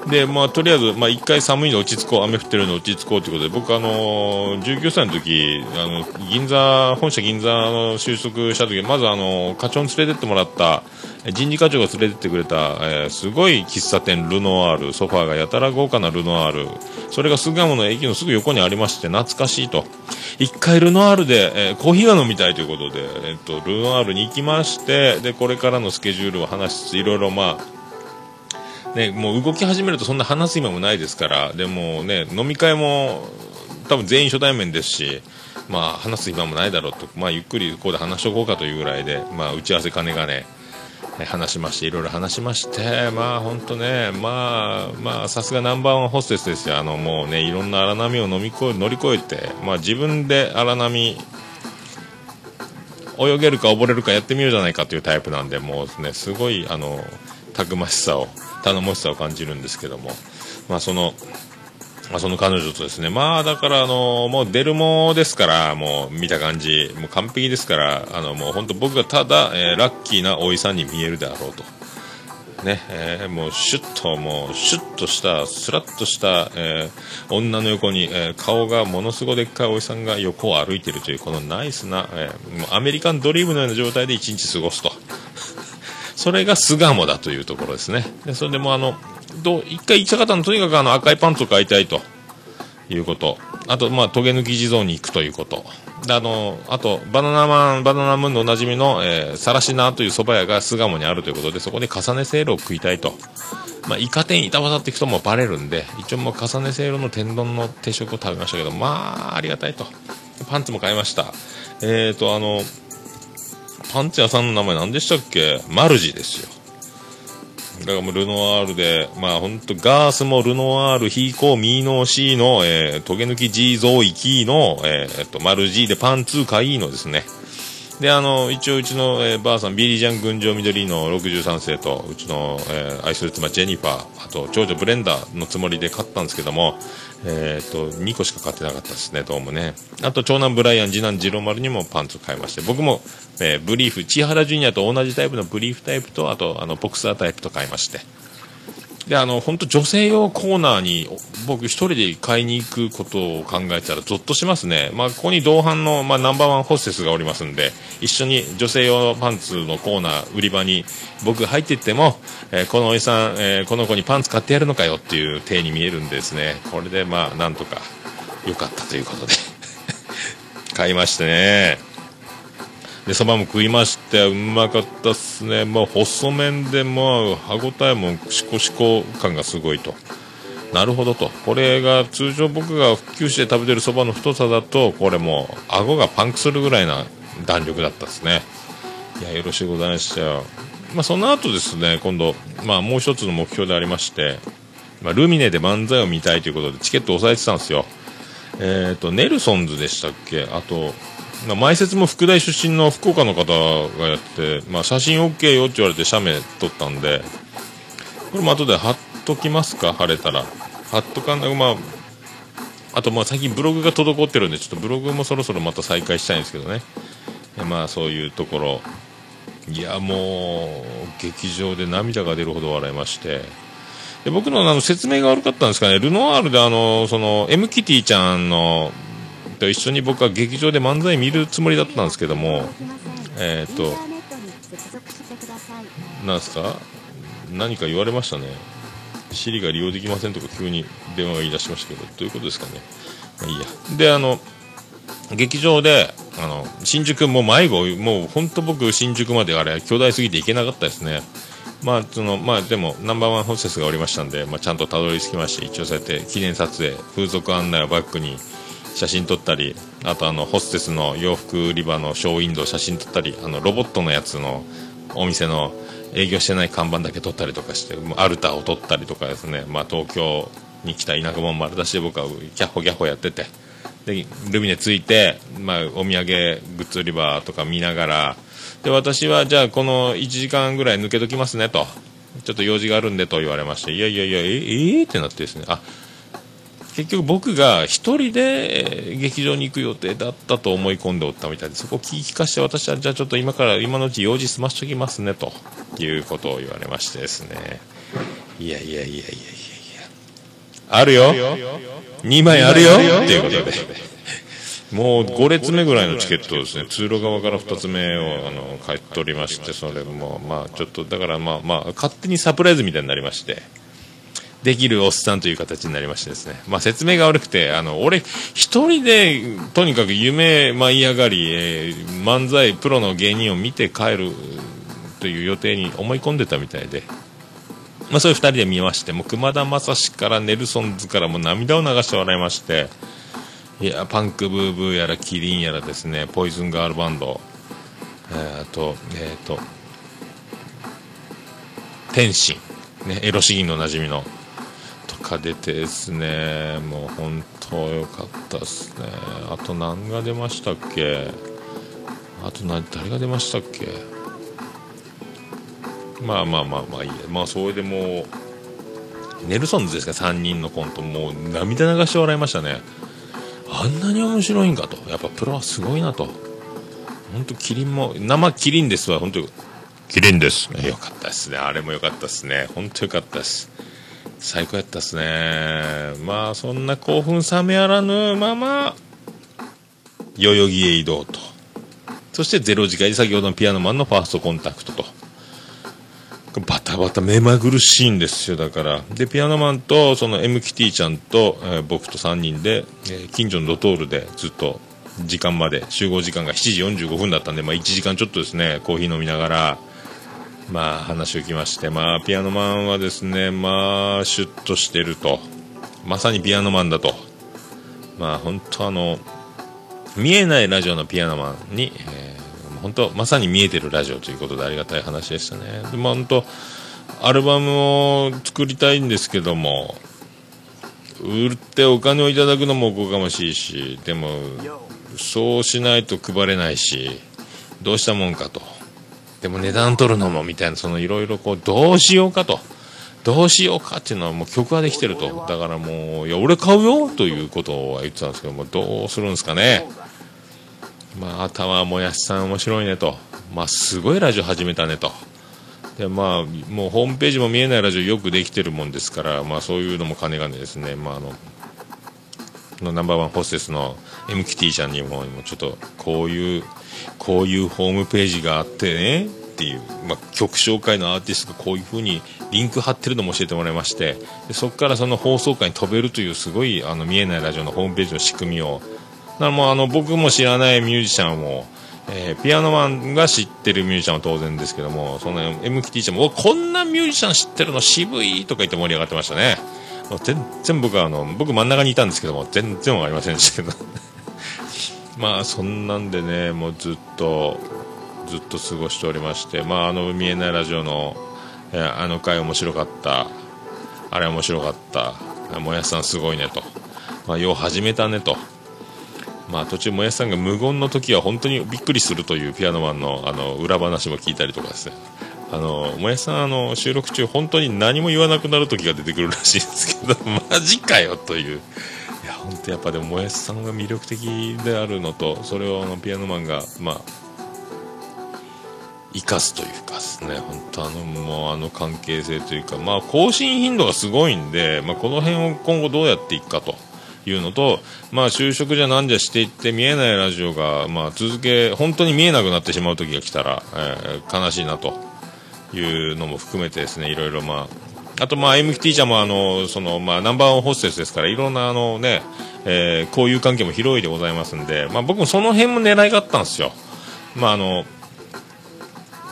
で、まあ、とりあえず、まあ、一回寒いの落ち着こう、雨降ってるの落ち着こうということで、僕、あのー、19歳の時、あの、銀座、本社銀座の就職した時、まず、あの、課長に連れてってもらった、人事課長が連れてってくれた、えーすごい喫茶店、ルノワール、ソファーがやたら豪華なルノワール、それが巣鴨の駅のすぐ横にありまして、懐かしいと。一回ルノワールで、えーコーヒーが飲みたいということで、えっと、ルノワールに行きまして、で、これからのスケジュールを話しつつ、いろいろ、まあ、ね、もう動き始めるとそんな話す今もないですから、でもね、飲み会も多分全員初対面ですし、まあ話す今もないだろうと、まあゆっくりここで話しとこうかというぐらいで、まあ打ち合わせ金がね、話しまして、いろいろ話しまして、まあ本当ね、まあ、まあさすがナンバーワンホステスですよ。あのもうね、いろんな荒波を飲み越え、乗り越えて、まあ自分で荒波、泳げるか溺れるかやってみようじゃないかというタイプなんで、もうね、すごい、あの、たくましさを、頼もしさを感じるんですけども、まあその、まその彼女とですね、まあだからあの、もうデルモですから、もう見た感じ、もう完璧ですから、あのもう本当僕がただ、えーラッキーなおいさんに見えるであろうと。ね、えーもうシュッと、もうシュッとした、スラッとした、えー女の横に、えー顔がものすごいでっかいおじさんが横を歩いてるという、このナイスな、えーアメリカンドリームのような状態で一日過ごすと。それが巣鴨だというところですね。で、それでもあの、どう、一回行きたかったのとにかくあの赤いパンツを買いたいということ。あと、まあ、トゲ抜き地蔵に行くということ。で、あの、あと、バナナマン、バナナムーンのおなじみの、えー、サラシナという蕎麦屋が巣鴨にあるということで、そこで重ねせいろを食いたいと。まあ、イカ天板渡っていくともうバレるんで、一応もう重ねせいろの天丼の定食を食べましたけど、まあ、ありがたいと。パンツも買いました。えーと、あの、パンツ屋さんの名前何でしたっけ？マルジですよ。だからもうルノワールで、まあ本当ガースもルノワール、ヒーコー、ミーノーシーの、えー、トゲ抜きジーゾーイキーの、えー、えっと、マルジーでパンツーカイーのですね。で、あの、一応うちの、えーばあさん、ビリージャン群青緑の63世と、うちの、えー愛する妻、ジェニファー、あと、長女ブレンダーのつもりで買ったんですけども、えっと、2個しか買ってなかったですね、どうもね。あと、長男ブライアン、次男ジローマルにもパンツ買いまして、僕も、えーブリーフ、千原ジュニアと同じタイプのブリーフタイプと、あと、あの、ボクサータイプと買いまして。で、あの、本当女性用コーナーに、僕一人で買いに行くことを考えたらゾッとしますね。まあ、ここに同伴の、まあ、ナンバーワンホステスがおりますんで、一緒に女性用パンツのコーナー、売り場に僕入っていっても、えーこのおじさん、えーこの子にパンツ買ってやるのかよっていう体に見えるんでですね、これでまあ、なんとか良かったということで、買いましてね。で、そばも食いまして、うまかったっすね。もう細麺で、もう歯応えもシコシコ感がすごいと。なるほどと。これが通常僕が九州で食べてるそばの太さだと、これもう顎がパンクするぐらいな弾力だったですね。いや、よろしゅうございましたよ。まあ、その後ですね、今度、まあ、もう一つの目標でありまして、まあ、ルミネで漫才を見たいということでチケット押さえてたんですよ。えっ、と、ネルソンズでしたっけ？あと、まあ、前説も副大出身の福岡の方がやって、まあ、写真 OK よって言われて写メ撮ったんで、これも後で貼っときますか？晴れたら。貼っとかんな、まあ、あとまあ最近ブログが滞ってるんで、ちょっとブログもそろそろまた再開したいんですけどね。まあそういうところ。いや、もう、劇場で涙が出るほど笑いまして。で僕のあの説明が悪かったんですかね。ルノワールであの、その、M キティちゃんの、と一緒に僕は劇場で漫才見るつもりだったんですけども、えっ、と、なんすか？何か言われましたね。シリが利用できませんとか急に電話が言い出しましたけど、どういうことですかね？まあいいや。で、あの、劇場で、あの、新宿もう迷子、もう本当僕新宿まであれ、巨大すぎて行けなかったですね。まあ、その、まあでも、ナンバーワンホステスがおりましたんで、まあちゃんとたどり着きまして、一応そうやって記念撮影、風俗案内をバックに写真撮ったり、あとあの、ホステスの洋服売り場のショーウィンドウ写真撮ったり、あの、ロボットのやつのお店の営業してない看板だけ撮ったりとかして、アルタを撮ったりとかですね、まあ東京に来た田舎者丸出しで僕はギャッホギャッホやってて、で、ルミネ着いて、まあお土産グッズ売り場とか見ながら、で、私はじゃあこの1時間ぐらい抜けときますねと。ちょっと用事があるんでと言われまして、いやいやいや、え、えーってなってですね、あ、結局僕が一人で劇場に行く予定だったと思い込んでおったみたいで、そこを聞き聞かして私はじゃあちょっと今から今のうち用事済ましときますねということを言われましてですね。いやいやいやいやいやいや。あるよ !2 枚あるよっていうことで。もう5列目ぐらいのチケットですね、通路側から2つ目をあの買い取りまして、それもまあちょっとだからまあまあ勝手にサプライズみたいになりまして、できるおっさんという形になりましてですね、まあ説明が悪くて、あの、俺一人でとにかく夢舞い上がり、えー漫才プロの芸人を見て帰るという予定に思い込んでたみたいで、まあそういう二人で見まして、もう熊田正史からネルソンズからも涙を流して笑いまして、いや、パンクブーブーやらキリンやらですね、ポイズンガールバンド、えーあと、えっ、と、天心、ね、エロ詩吟のおなじみの、か出てですね、もう本当良かったですね。あと何が出ましたっけ？あと何、誰が出ましたっけ？まあまあまあまあいいや。まあそれでもう、ネルソンズですか、3人のコント、もう涙流して笑いましたね。あんなに面白いんかと。やっぱプロはすごいなと。本当キリンも、生キリンですわ、本当キリンです。よかったですね。あれもよかったですね。本当よかったです。最高やったですね。まあ、そんな興奮冷めやらぬまま、代々木へ移動と。そしてゼロ時間で先ほどのピアノマンのファーストコンタクトと。バタバタ目まぐるしいんですよ、だから。で、ピアノマンと、その M キティちゃんと、えー僕と3人で、えー近所のドトールでずっと時間まで、集合時間が7時45分だったんで、まあ1時間ちょっとですね、コーヒー飲みながら、まあ話を聞きまして、まあピアノマンはですね、まあシュッとしてると。まさにピアノマンだと。まあ本当あの、見えないラジオのピアノマンに、えー本当まさに見えてるラジオということでありがたい話でしたね。でまあ本当アルバムを作りたいんですけども、売ってお金をいただくのもおこがましいし、でも、そうしないと配れないし、どうしたもんかと。でも値段取るのもみたいな、そのいろいろこう、どうしようかと。どうしようかっていうのはもう曲はできてると。だからもう、いや、俺買うよということは言ってたんですけども、どうするんですかね。まあ、頭もやしさん面白いねと。まあ、すごいラジオ始めたねと。で、まあ、もうホームページも見えないラジオよくできてるもんですから、まあ、そういうのも金がねですね、まあ、あの、のナンバーワンホステスの MKT ちゃんにも、ちょっと、こういう、こういうホームページがあってね、っていう、まあ、曲紹介のアーティストがこういう風にリンク貼ってるのも教えてもらいまして、でそこからその放送回に飛べるというすごい、あの、見えないラジオのホームページの仕組みを、だからもうあの、僕も知らないミュージシャンを、えーピアノマンが知ってるミュージシャンは当然ですけども、その MKT ちゃんも、こんなミュージシャン知ってるの渋いとか言って盛り上がってましたね。全然僕はあの、僕真ん中にいたんですけども、全然わかりませんでしたけど。まあ、そんなんでね、もうずっと、ずっと過ごしておりまして、まあ、あの、見えないラジオの、えあの回面白かった、あれ面白かった、もやさんすごいねと、まあ、よう始めたねと、まあ、途中、もやさんが無言の時は本当にびっくりするというピアノマンのあの裏話も聞いたりとかですね。あの、もやさん、あの、収録中、本当に何も言わなくなる時が出てくるらしいんですけど、マジかよという。いや、本当やっぱでも、もやしさんが魅力的であるのと、それをあの、ピアノマンが、まあ、生かすというかですね、本当あの、もうあの関係性というか、まあ、更新頻度がすごいんで、まあ、この辺を今後どうやっていくかと。いうのと、まあ、就職じゃなんじゃしていって見えないラジオが、まあ、続け本当に見えなくなってしまう時が来たら、えー悲しいなというのも含めてですねいろいろまああとまあ MKT ちゃんもあのそのまあナンバーワンホステスですからいろんなあのね、えー交友関係も広いでございますんで、まあ僕もその辺も狙いがあったんですよ。まああの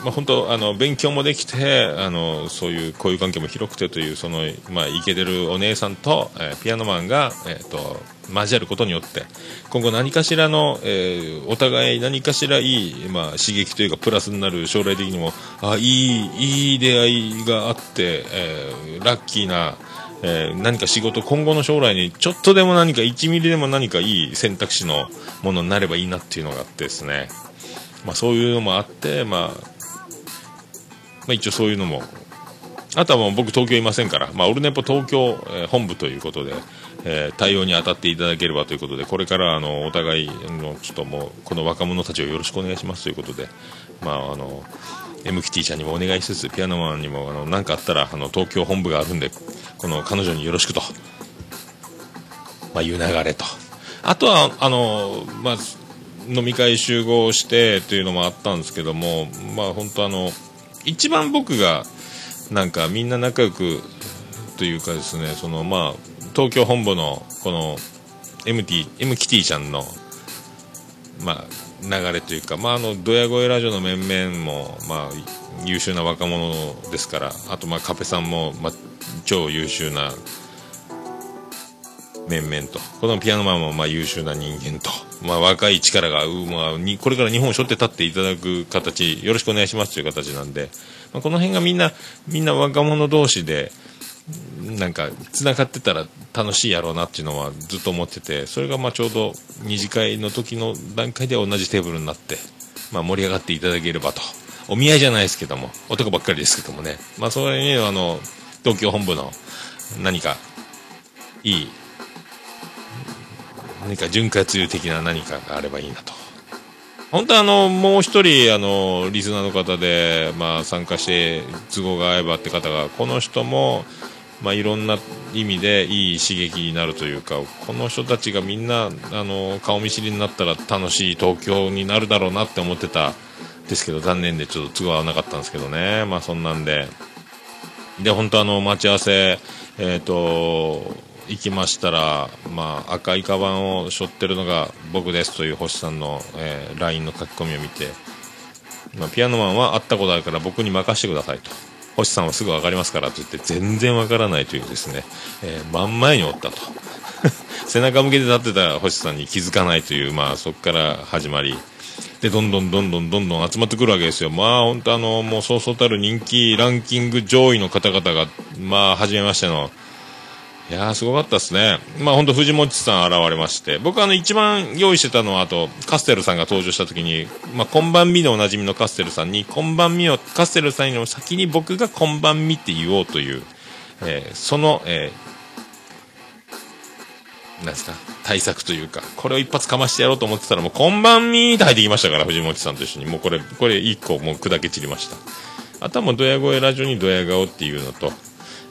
まあ、本当あの勉強もできてあのそういう交友関係も広くてというその、まあ、イケてるお姉さんと、えーピアノマンが、えー、と交わることによって今後何かしらの、えーお互い何かしらいい、まあ、刺激というかプラスになる将来的にもあいいいい出会いがあって、えーラッキーなえー何か仕事今後の将来にちょっとでも何か1ミリでも何かいい選択肢のものになればいいなっていうのがあってですね、まあ、そういうのもあって、まあ、まあ、一応そういうのもあとはもう僕東京いませんから、まあ、オルネポ東京、えー本部ということで、えー対応に当たっていただければということでこれからあのお互いのちょっともうこの若者たちをよろしくお願いしますということで、まあ、あの MKT ちゃんにもお願いしつつピアノマンにもあの何かあったらあの東京本部があるんでこの彼女によろしくと、まあ、いう流れと。あとはあの、まあ、飲み会集合してというのもあったんですけども、まあ、本当あの一番僕がなんかみんな仲良くというかですねそのまあ東京本部のこの MT M キティちゃんのまあ流れというかまああのドヤ声ラジオの面々もまあ優秀な若者ですからあとまあカペさんもまあ超優秀な面々とこのピアノマンもまあ優秀な人間と、まあ、若い力が、まあ、にこれから日本を背負って立っていただく形よろしくお願いしますという形なんで、まあ、この辺がみんなみんな若者同士でなんかつながってたら楽しいやろうなっていうのはずっと思っててそれがまあちょうど二次会の時の段階では同じテーブルになって、まあ、盛り上がっていただければと。お見合いじゃないですけども男ばっかりですけどもね、まあ、それにあの東京本部の何かいい何か潤滑油的な何かがあればいいなと。本当はあの、もう一人、あの、リスナーの方で、まあ、参加して、都合が合えばって方が、この人も、まあ、いろんな意味でいい刺激になるというか、この人たちがみんな、あの、顔見知りになったら楽しい東京になるだろうなって思ってた、ですけど、残念でちょっと都合合わなかったんですけどね。まあ、そんなんで。で、本当あの、待ち合わせ、えっ、と、行きましたら、まあ、赤いカバンを背負ってるのが僕ですという星さんの、えー LINE の書き込みを見て、まあ、ピアノマンは会ったことあるから僕に任せてくださいと。星さんはすぐ分かりますからと言って全然分からないというですね、えー真ん前におったと。背中向けて立ってた星さんに気づかないという、まあそこから始まり、で、どんどんどんどんどんどん集まってくるわけですよ。まあ本当あの、もうそうそうたる人気ランキング上位の方々が、まあ初めましての、いやー、すごかったですね。まあ、本当藤本さん現れまして、僕あの、一番用意してたのは、あと、カステルさんが登場した時に、まあ、こんばんみでおなじみのカステルさんに、こんばんみを、カステルさんよりも先に僕がこんばんみって言おうという、えーその、えーなんですか、対策というか、これを一発かましてやろうと思ってたら、もう、こんばんみーって入ってきましたから、藤本さんと一緒に。もうこれ、これ一個もう砕け散りました。あとはもう、ドヤ声ラジオにドヤ顔っていうのと、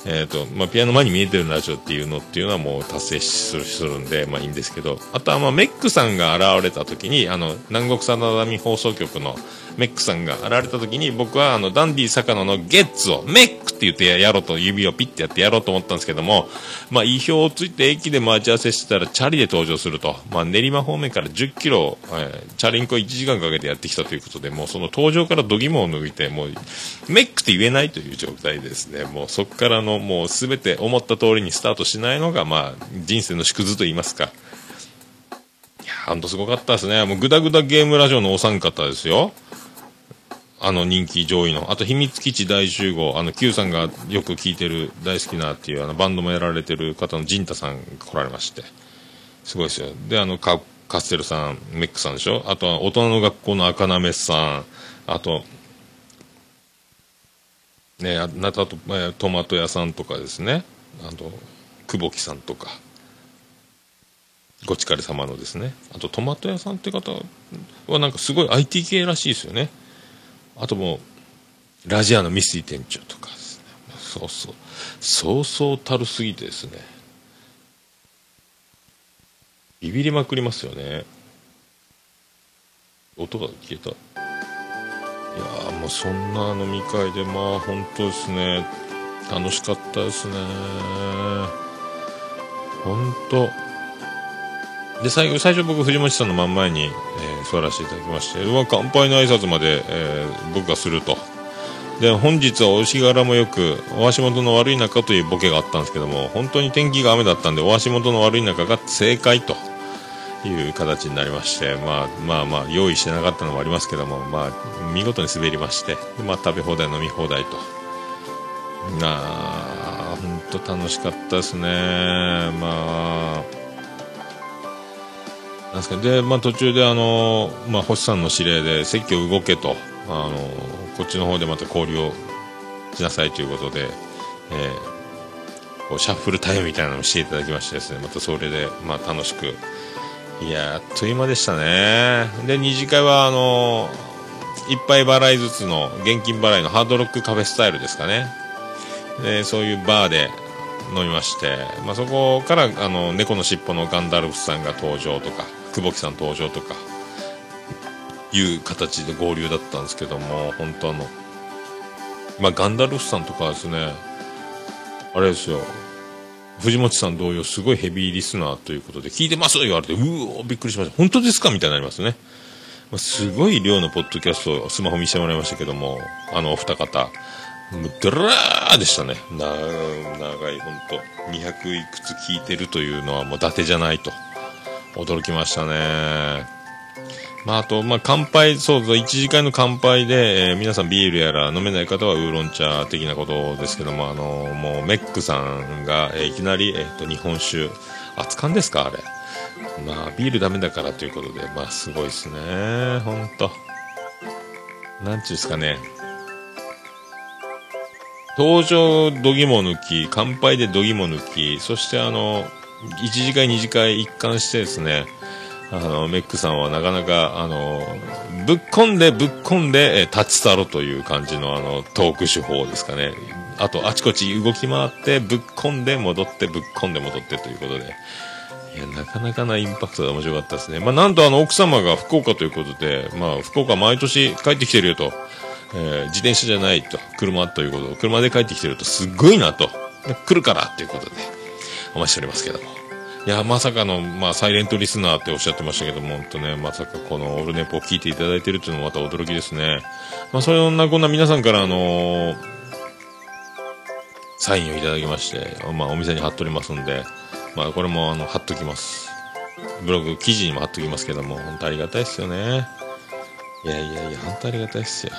えーとまあ、ピアノ前に見えてるラジオっていうのっていうのはもう達成するするんで、まあいいんですけど、あとはまあメックさんが現れた時に、あの、南国さだみ放送局のメックさんが現れた時に、僕はあの、ダンディ坂野のゲッツを、メックって言ってやろうと、指をピッてやってやろうと思ったんですけども、まあ意表をついて駅で待ち合わせしてたらチャリで登場すると、まあ練馬方面から10キロ、えーチャリンコ1時間かけてやってきたということで、もうその登場から度肝を抜いて、もう、メックって言えないという状態ですね、もうそこからのもうすべて思った通りにスタートしないのが、まあ、人生の縮図と言いますか。すごかったですね。もうグダグダゲームラジオのお三方ですよ。あの人気上位の。あと秘密基地大集合。あの Q さんがよく聴いてる大好きなっていうあのバンドもやられてる方のジンタさんが来られまして。すごいですよ。で、あのカカステルさん、メックさんでしょ？あとは大人の学校の赤なめさん。あと、ね、あなたと、トマト屋さんとかですね、あと、久保木さんとか、ごちかれ様のですね、あとトマト屋さんって方はなんかすごい IT 系らしいですよね。あともう、ラジアのミスティ店長とか。ですね、そうそう、そうそうたるすぎてですね、ビビりまくりますよね。音が消えた。いやーもうそんな飲み会でまあ本当ですね。楽しかったですね。本当。で最後最初僕藤本さんの真ん前に、えー座らせていただきましてうわ乾杯の挨拶まで、えー僕がするとで本日はお日柄もよくお足元の悪い中というボケがあったんですけども本当に天気が雨だったんでお足元の悪い中が正解という形になりまして、まあまあまあ、用意してなかったのもありますけども、まあ、見事に滑りまして、でまあ、食べ放題、飲み放題と。なあ、本当楽しかったですね。まあ、なんですか、で、まあ途中であの、まあ星さんの指令で席を動けと、あの、こっちの方でまた交流をしなさいということで、えーこうシャッフルタイムみたいなのをしていただきましてですね、またそれで、まあ楽しく、いやあっという間でしたね。で、二次会は、あの一杯払いずつの現金払いのハードロックカフェスタイルですかね。で、そういうバーで飲みまして、まあ、そこから、あの、猫の尻尾のガンダルフさんが登場とか、久保木さん登場とか、いう形で合流だったんですけども、本当あの、まあ、ガンダルフさんとかですね、あれですよ、藤本さん同様、すごいヘビーリスナーということで、聞いてますと言われて、うおびっくりしました。本当ですかみたいになりますね。ますごい量のポッドキャストをスマホ見せてもらいましたけども、あのお二方、もうドラーでしたね。長い、本当200いくつ聞いてるというのはもう伊達じゃないと。驚きましたね。まあ、あと、まあ、乾杯、そうそう、一次会の乾杯で、えー皆さんビールやら飲めない方はウーロン茶的なことですけども、あのもうメックさんが、えーいきなり、えっ、と、日本酒、熱燗ですかあれ。まあ、ビールダメだからということで、まあ、すごいですね。ほんと。なんちゅうですかね。登場度肝抜き、乾杯で度肝抜き、そしてあの、一次会、二次会一貫してですね、あの、メックさんはなかなか、あの、ぶっこんでぶっこんで、え立ち去ろという感じのあの、トーク手法ですかね。あと、あちこち動き回って、ぶっこんで戻って、ぶっこんで戻ってということで。いや、なかなかなインパクトで面白かったですね。まあ、なんとあの、奥様が福岡ということで、まあ、福岡毎年帰ってきてるよと。えー自転車じゃないと。車ということ。車で帰ってきてると、すっごいなと。来るからということで、お待ちしておりますけども。いや、まさかの、まあ、サイレントリスナーっておっしゃってましたけども、本当ね、まさかこのオールネポを聞いていただいてるっていうのもまた驚きですね。まあ、そんなこんな皆さんからあのーサインをいただきまして、まあ、お店に貼っておりますんで、まあ、これもあの、貼っときます。ブログ、記事にも貼っときますけども、本当ありがたいですよね。いやいやいや、本当ありがたいですよ。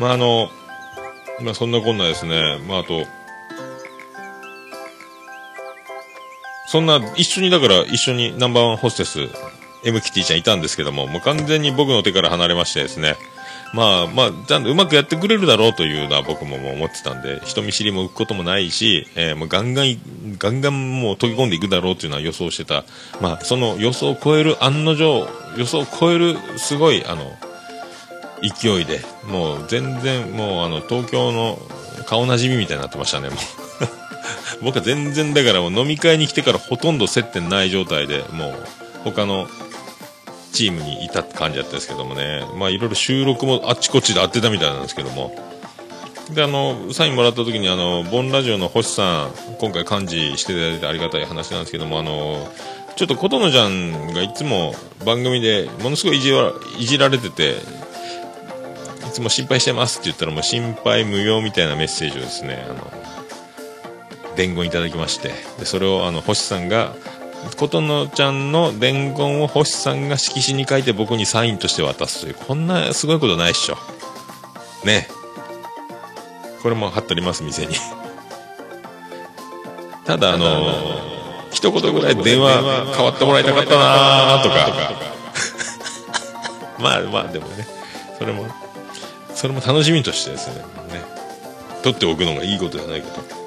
まあ、あの、まあ、そんなこんなですね、まあ、あと、そんな、一緒に、だから、一緒にナンバーワンホステス、M キティちゃんいたんですけども、もう完全に僕の手から離れましてですね、まあまあ、ちゃんとうまくやってくれるだろうというのは僕ももう思ってたんで、人見知りも浮くこともないし、えーもうガンガン、ガンガンもう溶け込んでいくだろうというのは予想してた。まあ、その予想を超える案の定、予想を超えるすごい、あの、勢いで、もう全然もうあの、東京の顔なじみみたいになってましたね、もう。僕は全然だからもう飲み会に来てからほとんど接点ない状態で、もう他のチームにいたって感じだったんですけどもね、まあいろいろ収録もあっちこっちで会ってたみたいなんですけども、で、あの、サインもらった時にあの、ボンラジオの星さん、今回幹事していただいてありがたい話なんですけども、あの、ちょっと琴乃ちゃんがいつも番組でものすごいいじらいじられてて、いつも心配してますって言ったらもう心配無用みたいなメッセージをですね、あの、伝言いただきまして、で、それをあの、星さんが、琴乃ちゃんの伝言を星さんが色紙に書いて僕にサインとして渡すという、こんなすごいことないっしょ。ねこれも貼っております、店に。ただ、あの一言ぐらい電話変わってもらいたかったなとか。まあまあ、でもね、それも、それも楽しみとしてですね、ね、取っておくのがいいことじゃないかと。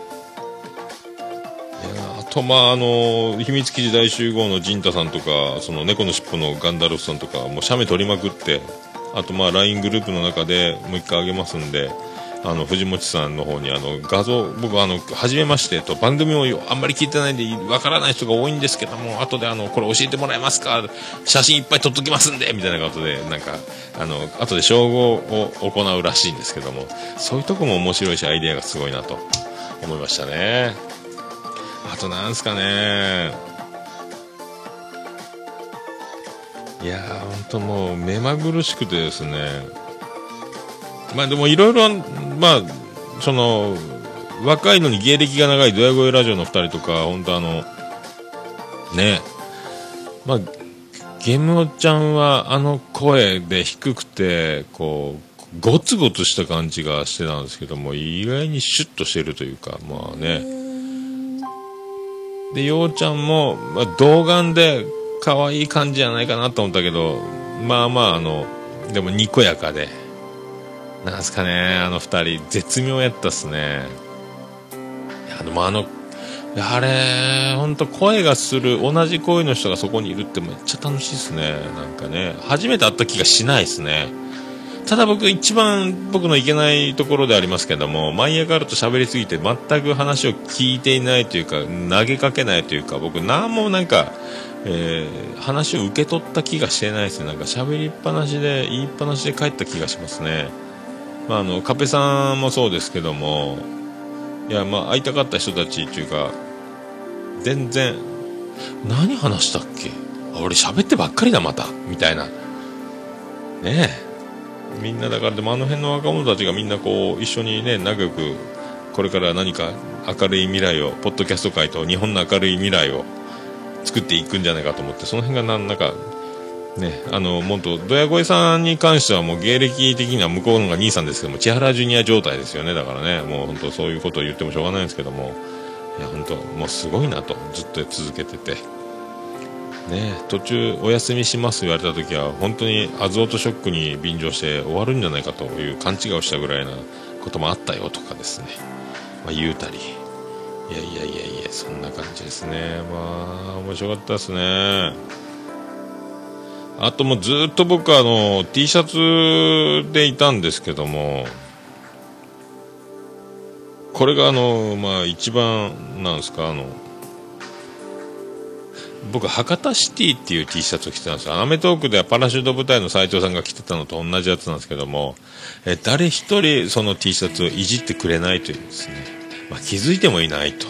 あと、まあ、あの秘密基地大集合の陣太さんとか、その猫の尻尾のガンダルフさんとか、もう写メ撮りまくって、あと、まあ、LINE グループの中でもう一回あげますんで、あの、藤本さんの方に、あの、画像、僕、あの、はじめましてと、番組をあんまり聞いてないんで、わからない人が多いんですけども、後で、あの、これ教えてもらえますか写真いっぱい撮っときますんでみたいなことで、なんか、あの、後で称号を行うらしいんですけども、そういうところも面白いし、アイデアがすごいなと思いましたね。あと、なんすかね。いやー、ほんともう、目まぐるしくてですね、まあでもいろいろ、まあ、その、若いのに芸歴が長いドヤ声ラジオの二人とか、本当あの、ね、まあ、ゲムオちゃんはあの声で低くて、こう、ゴツゴツした感じがしてたんですけども、意外にシュッとしてるというか、まあね。で、ようちゃんも、まあ、童顔で可愛い感じじゃないかなと思ったけど、まあまあ、あの、でもにこやかで、なんすかね、あの二人、絶妙やったっすね。いや、でもあの、あれ、ほんと声がする、同じ声の人がそこにいるってめっちゃ楽しいっすね。なんかね、初めて会った気がしないっすね。ただ僕一番僕のいけないところでありますけども、舞い上がると喋りすぎて全く話を聞いていないというか、投げかけないというか、僕何もなんか、えー話を受け取った気がしてないですね。なんか喋りっぱなしで、言いっぱなしで帰った気がしますね。まあ、あの、カペさんもそうですけども、いや、まあ、会いたかった人たちっていうか、全然、何話したっけ？あ俺喋ってばっかりだ、また。みたいな。ねえ。みんなだから、でもあの辺の若者たちがみんなこう、一緒にね、仲良く、これから何か明るい未来を、ポッドキャスト界と日本の明るい未来を作っていくんじゃないかと思って、その辺がなんなんか、ね、あの、もっと、ドヤ声さんに関してはもう芸歴的には向こうの方が兄さんですけども、千原ジュニア状態ですよね。だからね、もう本当そういうことを言ってもしょうがないんですけども、いや、本当もうすごいなと、ずっと続けてて。ね、途中お休みします言われた時は、本当にアズオートショックに便乗して終わるんじゃないかという勘違いをしたぐらいなこともあったよとかですね。まあ、言うたり。いやいやいやいや、そんな感じですね。まあ、面白かったですね。あともうずっと僕あの T シャツでいたんですけどもこれがあのまあ一番なんですかあの僕博多シティっていう T シャツを着てたんですよ。アメトークではパラシュート部隊の斉藤さんが着てたのと同じやつなんですけどもえ誰一人その T シャツをいじってくれないというですね、まあ、気づいてもいないと。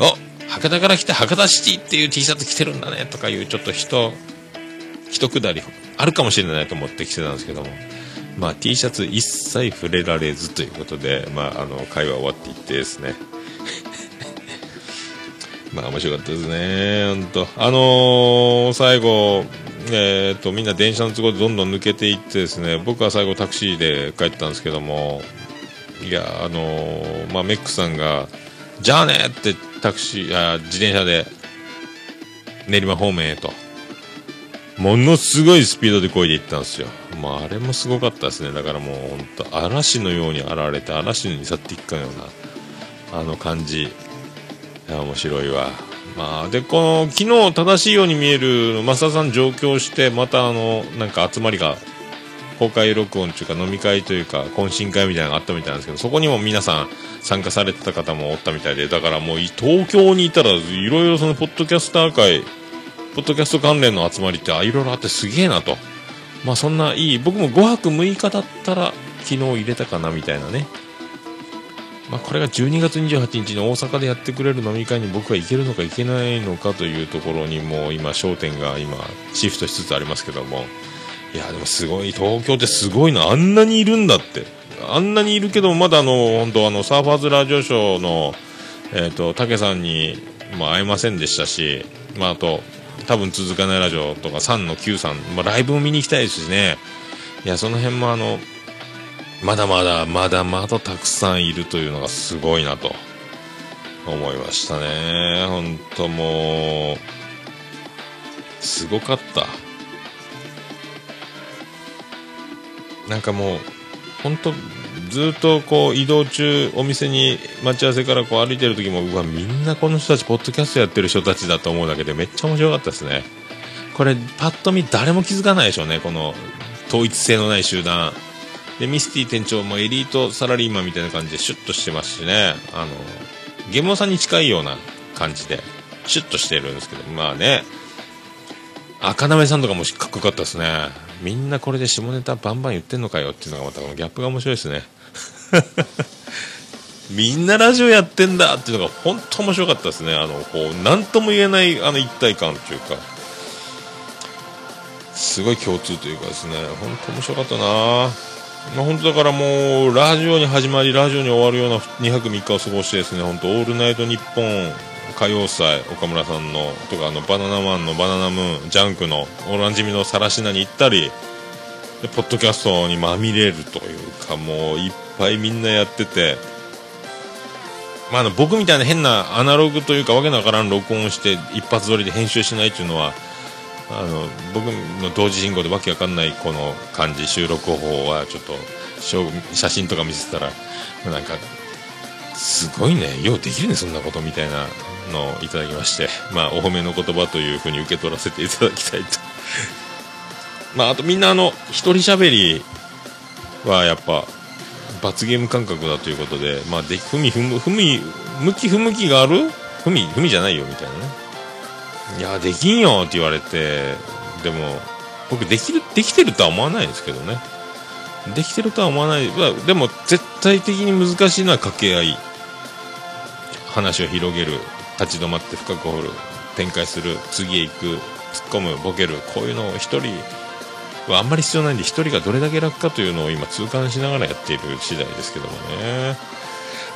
お博多から来て博多シティっていう T シャツ着てるんだねとかいうちょっと人一くだりあるかもしれないと思って着てたんですけども、まあ、T シャツ一切触れられずということで、まあ、あの会話終わっていってですね。まあ面白かったですね、本当。あのー最後、えー、とみんな電車の都合でどんどん抜けていってですね僕は最後タクシーで帰ったんですけどもいやあのーまあ、メックさんが「じゃあね!」ってタクシーあ自転車で練馬方面へとものすごいスピードで漕いでいったんですよ、まあ、あれもすごかったですねだからもう本当嵐のように現れて嵐に去っていくかのようなあの感じいや面白いわ。まあでこの昨日正しいように見える増田さん上京してまたあのなんか集まりが公開録音というか飲み会というか懇親会みたいなのがあったみたいなんですけどそこにも皆さん参加されてた方もおったみたいでだからもう東京にいたらいろいろそのポッドキャスター会ポッドキャスト関連の集まりってあいろいろあってすげえなと。まあそんないい僕も5泊6日だったら昨日入れたかなみたいなね。まあ、これが12月28日に大阪でやってくれる飲み会に僕は行けるのか行けないのかというところにも今焦点が今シフトしつつありますけども。いやでもすごい東京ってすごいな。あんなにいるんだって。あんなにいるけどまだあの本当あのサーファーズラジオショーのえっ、と竹さんにまあ会えませんでしたしまああと多分続かないラジオとか3の9さん、まあ、ライブも見に行きたいですしね。いやその辺もあのまだまだまだまだたくさんいるというのがすごいなと思いましたね。本当もうすごかった。なんかもう本当ずっとこう移動中お店に待ち合わせからこう歩いてる時もうわみんなこの人たちポッドキャストやってる人たちだと思うだけでめっちゃ面白かったですね。これパッと見誰も気づかないでしょうねこの統一性のない集団。でミスティ店長もエリートサラリーマンみたいな感じでシュッとしてますしね。あのゲモさんに近いような感じでシュッとしてるんですけどまあね。赤なめさんとかもかっこよかったですね。みんなこれで下ネタバンバン言ってんのかよっていうのがまたこのギャップが面白いですね。みんなラジオやってんだっていうのが本当面白かったですね。あのこう何とも言えないあの一体感というか。すごい共通というかですね。本当面白かったな。まあ、本当だからもうラジオに始まりラジオに終わるような2泊3日を過ごしてですね本当オールナイトニッポン歌謡祭岡村さんのとかあのバナナマンのバナナムーンジャンクのオランジミのさらしなに行ったりでポッドキャストにまみれるというかもういっぱいみんなやってて、まあ、あの僕みたいな変なアナログというかわけのわからん録音して一発撮りで編集しないっていうのはあの僕の同時進行でわけわかんないこの感じ収録方法はちょっと写真とか見せたらなんかすごいねようできるねそんなことみたいなのをいただきまして まあお褒めの言葉というふうに受け取らせていただきたいと。まああとみんなあの一人喋りはやっぱ罰ゲーム感覚だということでまあでふみふむふみ向き不向きがある？ふみふみじゃないよみたいなね。いやできんよって言われてでも僕できるできてるとは思わないですけどね。できてるとは思わない。でも絶対的に難しいのは掛け合い。話を広げる。立ち止まって深く掘る。展開する。次へ行く。突っ込む。ボケる。こういうのを一人はあんまり必要ないんで一人がどれだけ楽かというのを今痛感しながらやっている次第ですけどもね。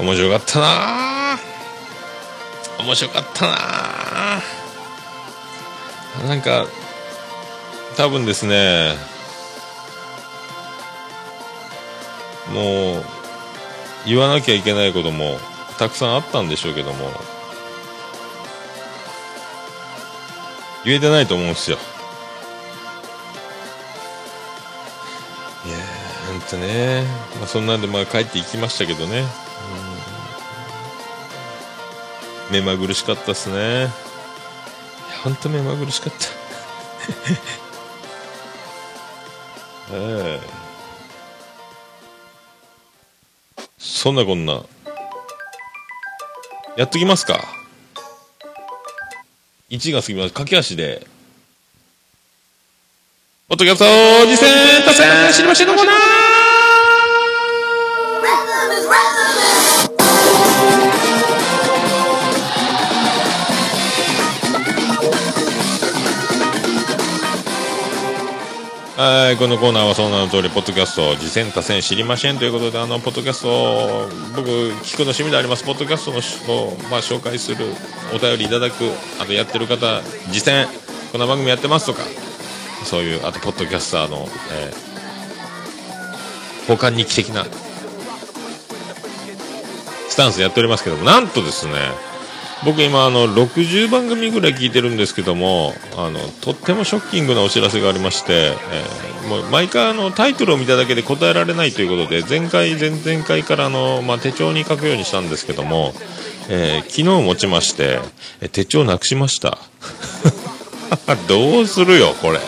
面白かったなぁ。面白かったなぁ。なんか多分ですねもう言わなきゃいけないこともたくさんあったんでしょうけども言えてないと思うんですよ。いやーほんとね、まあ、そんなんでまあ帰っていきましたけどね、うん、目まぐるしかったっすね。いやほんと目まぐるしかった。ええ。そんなこんな。やっときますか。1が過ぎます。駆け足で。ポッドキャスト実践達成知りませんのコーナー。はい、このコーナーはその名の通り、ポッドキャスト、次戦多戦知りませんということで、あの、ポッドキャスト、僕、聞くの趣味であります、ポッドキャストのを、まあ、紹介する、お便りいただく、あとやってる方、次戦、こんな番組やってますとか、そういう、あと、ポッドキャスターの、えー、交換日記的な、スタンスやっておりますけども、なんとですね、僕今あの60番組ぐらい聞いてるんですけどもあのとってもショッキングなお知らせがありまして、えーもう毎回あのタイトルを見ただけで答えられないということで前回前々回からあの、まあ、手帳に書くようにしたんですけども、えー昨日持ちましてえ手帳なくしました。どうするよこれ。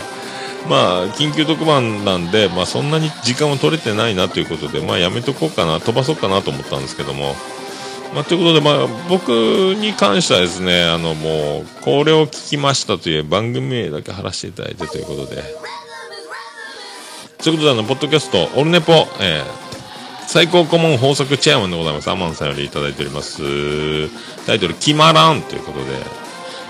まあ緊急特番なんで、まあ、そんなに時間を取れてないなということで、まあ、やめとこうかな飛ばそうかなと思ったんですけども。まあ、ということで、まあ、僕に関してはですね、あの、もう、これを聞きましたという番組名だけ貼らせていただいてということで。ということで、あの、ポッドキャスト、オルネポ、えー最高顧問豊作チェアマンでございます。アマンさんよりいただいております。タイトル、決まらんということで、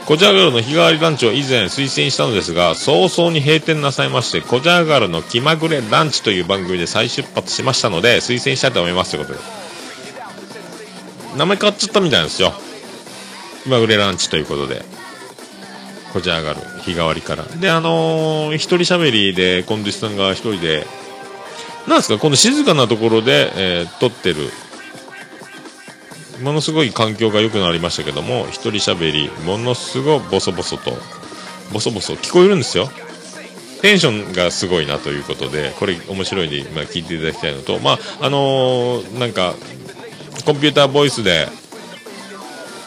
コジャガルの日替わりランチを以前推薦したのですが、早々に閉店なさいまして、コジャガルの気まぐれランチという番組で再出発しましたので、推薦したいと思いますということで。名前変わっちゃったみたいなんですよ。気まぐれランチということで。こちら上がる。日替わりから。で、あのー一人喋りで、コンディスさんが一人で、なんですか、この静かなところで、えー撮ってる。ものすごい環境が良くなりましたけども、一人喋り、ものすごいボソボソと、ボソボソ聞こえるんですよ。テンションがすごいなということで、これ面白いんで、まあ、聞いていただきたいのと、まあ、あのーなんか、コンピューターボイスで、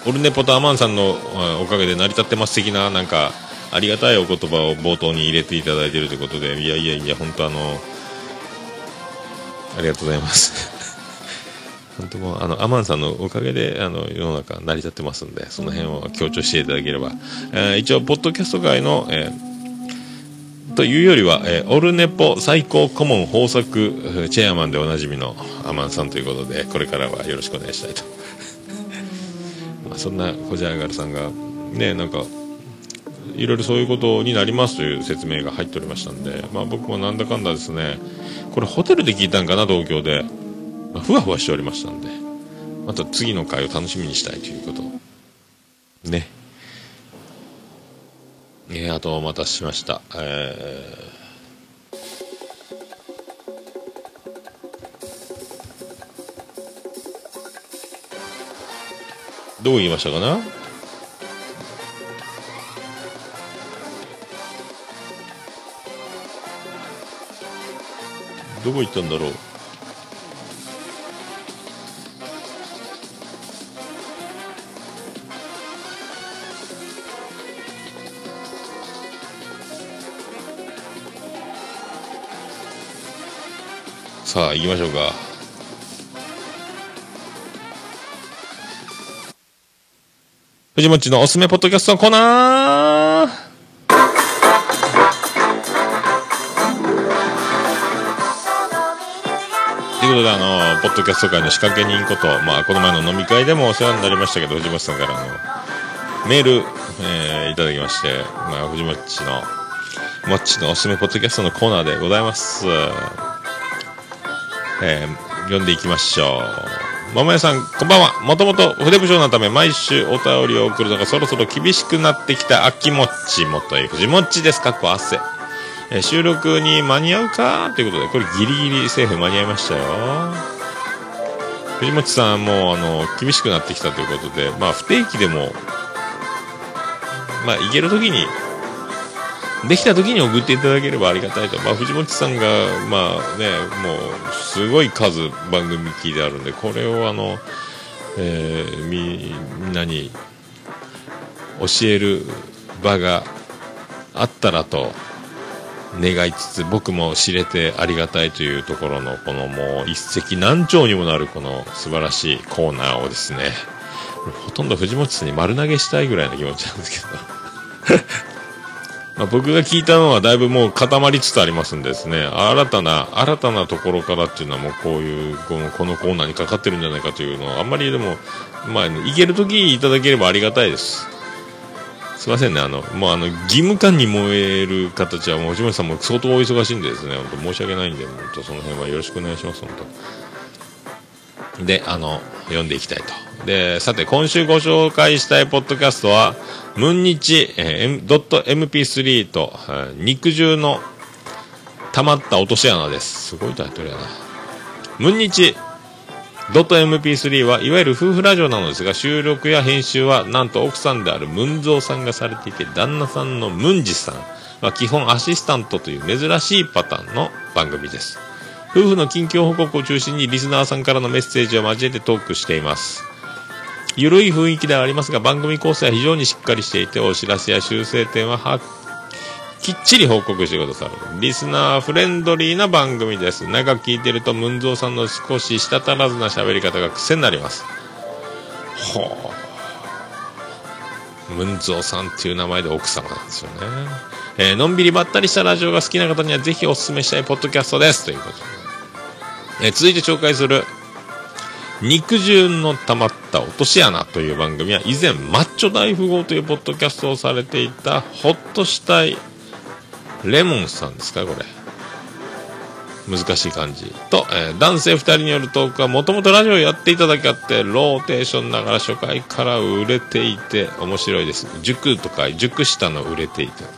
オルネポとアマンさんのおかげで成り立ってます的な、なんか、ありがたいお言葉を冒頭に入れていただいているということで、いやいやいや、本当あの、ありがとうございます。本当もう、あの、アマンさんのおかげで、あの、世の中成り立ってますんで、その辺を強調していただければ。えー一応、ポッドキャスト界の、えーというよりは、えーオルネポ最高顧問豊作えーチェアマンでおなじみのアマンさんということで、これからはよろしくお願いしたいと。まあそんなコジャーガルさんが、ね、なんか、いろいろそういうことになりますという説明が入っておりましたんで、まあ僕もなんだかんだですね、これホテルで聞いたんかな、東京で。まあふわふわしておりましたんで、また次の回を楽しみにしたいということをね。えー、あとお待たせしました。えーどう言いましたかな？どこ行ったんだろう？さあ行きましょうか藤本のおすすめポッドキャストのコーナーということで、あの、ポッドキャスト界の仕掛け人こと、まあ、この前の飲み会でもお世話になりましたけど、藤本さんからの、メール、えーいただきまして、まあ、藤本の、もっちのおすすめポッドキャストのコーナーでございます。えー読んでいきましょう。桃屋さん、こんばんは。もともと筆部長のため毎週お便りを送るのがそろそろ厳しくなってきた秋もっちもという藤もっちです。かっこ汗。えー収録に間に合うかということで、これギリギリセーフ間に合いましたよ。藤本さんもあの厳しくなってきたということで、まあ不定期でも、まあ行けるときに、できた時に送っていただければありがたいと。まあ、藤本さんが、まあね、もう、すごい数番組聞いてあるんで、これをあの、えーみ、んなに教える場があったらと、願いつつ僕も知れてありがたいというところのこのもう一石何鳥にもなるこの素晴らしいコーナーをですねほとんど藤本さんに丸投げしたいぐらいの気持ちなんですけどまあ僕が聞いたのはだいぶもう固まりつつありますんでですね。新たな新たなところからっていうのはもうこういうこのこのコーナーにかかってるんじゃないかというのはあんまりでもまあいけるときいただければありがたいです。すいませんね、あの、もうあの、義務感に燃える形は、もう藤本さんも相当お忙しいんでですね、本当申し訳ないんで、本当その辺はよろしくお願いします、本当。で、あの、読んでいきたいと。で、さて、今週ご紹介したいポッドキャストは、ムンニチ、えー、.mp3 と、えー肉汁の溜まった落とし穴です。すごいタイトルやな。ムンニチ .mp3 はいわゆる夫婦ラジオなのですが収録や編集はなんと奥さんであるムンゾーさんがされていて旦那さんのムンジさんは基本アシスタントという珍しいパターンの番組です夫婦の近況報告を中心にリスナーさんからのメッセージを交えてトークしていますゆるい雰囲気ではありますが番組構成は非常にしっかりしていてお知らせや修正点ははきっちり報告してくださる。リスナーフレンドリーな番組です。長く聞いてるとムンゾーさんの少し舌足らずな喋り方が癖になります。ほう。ムンゾーさんっていう名前で奥様なんですよね、えーのんびりばったりしたラジオが好きな方にはぜひお勧めしたいポッドキャストです。ということで、えー続いて紹介する肉汁の溜まった落とし穴という番組は以前マッチョ大富豪というポッドキャストをされていたほっとしたいレモンさんですかこれ。難しい感じと、えー男性2人によるトークはもともとラジオをやっていただけあってローテーションながら初回から売れていて面白いです。塾とか塾下の売れていてね。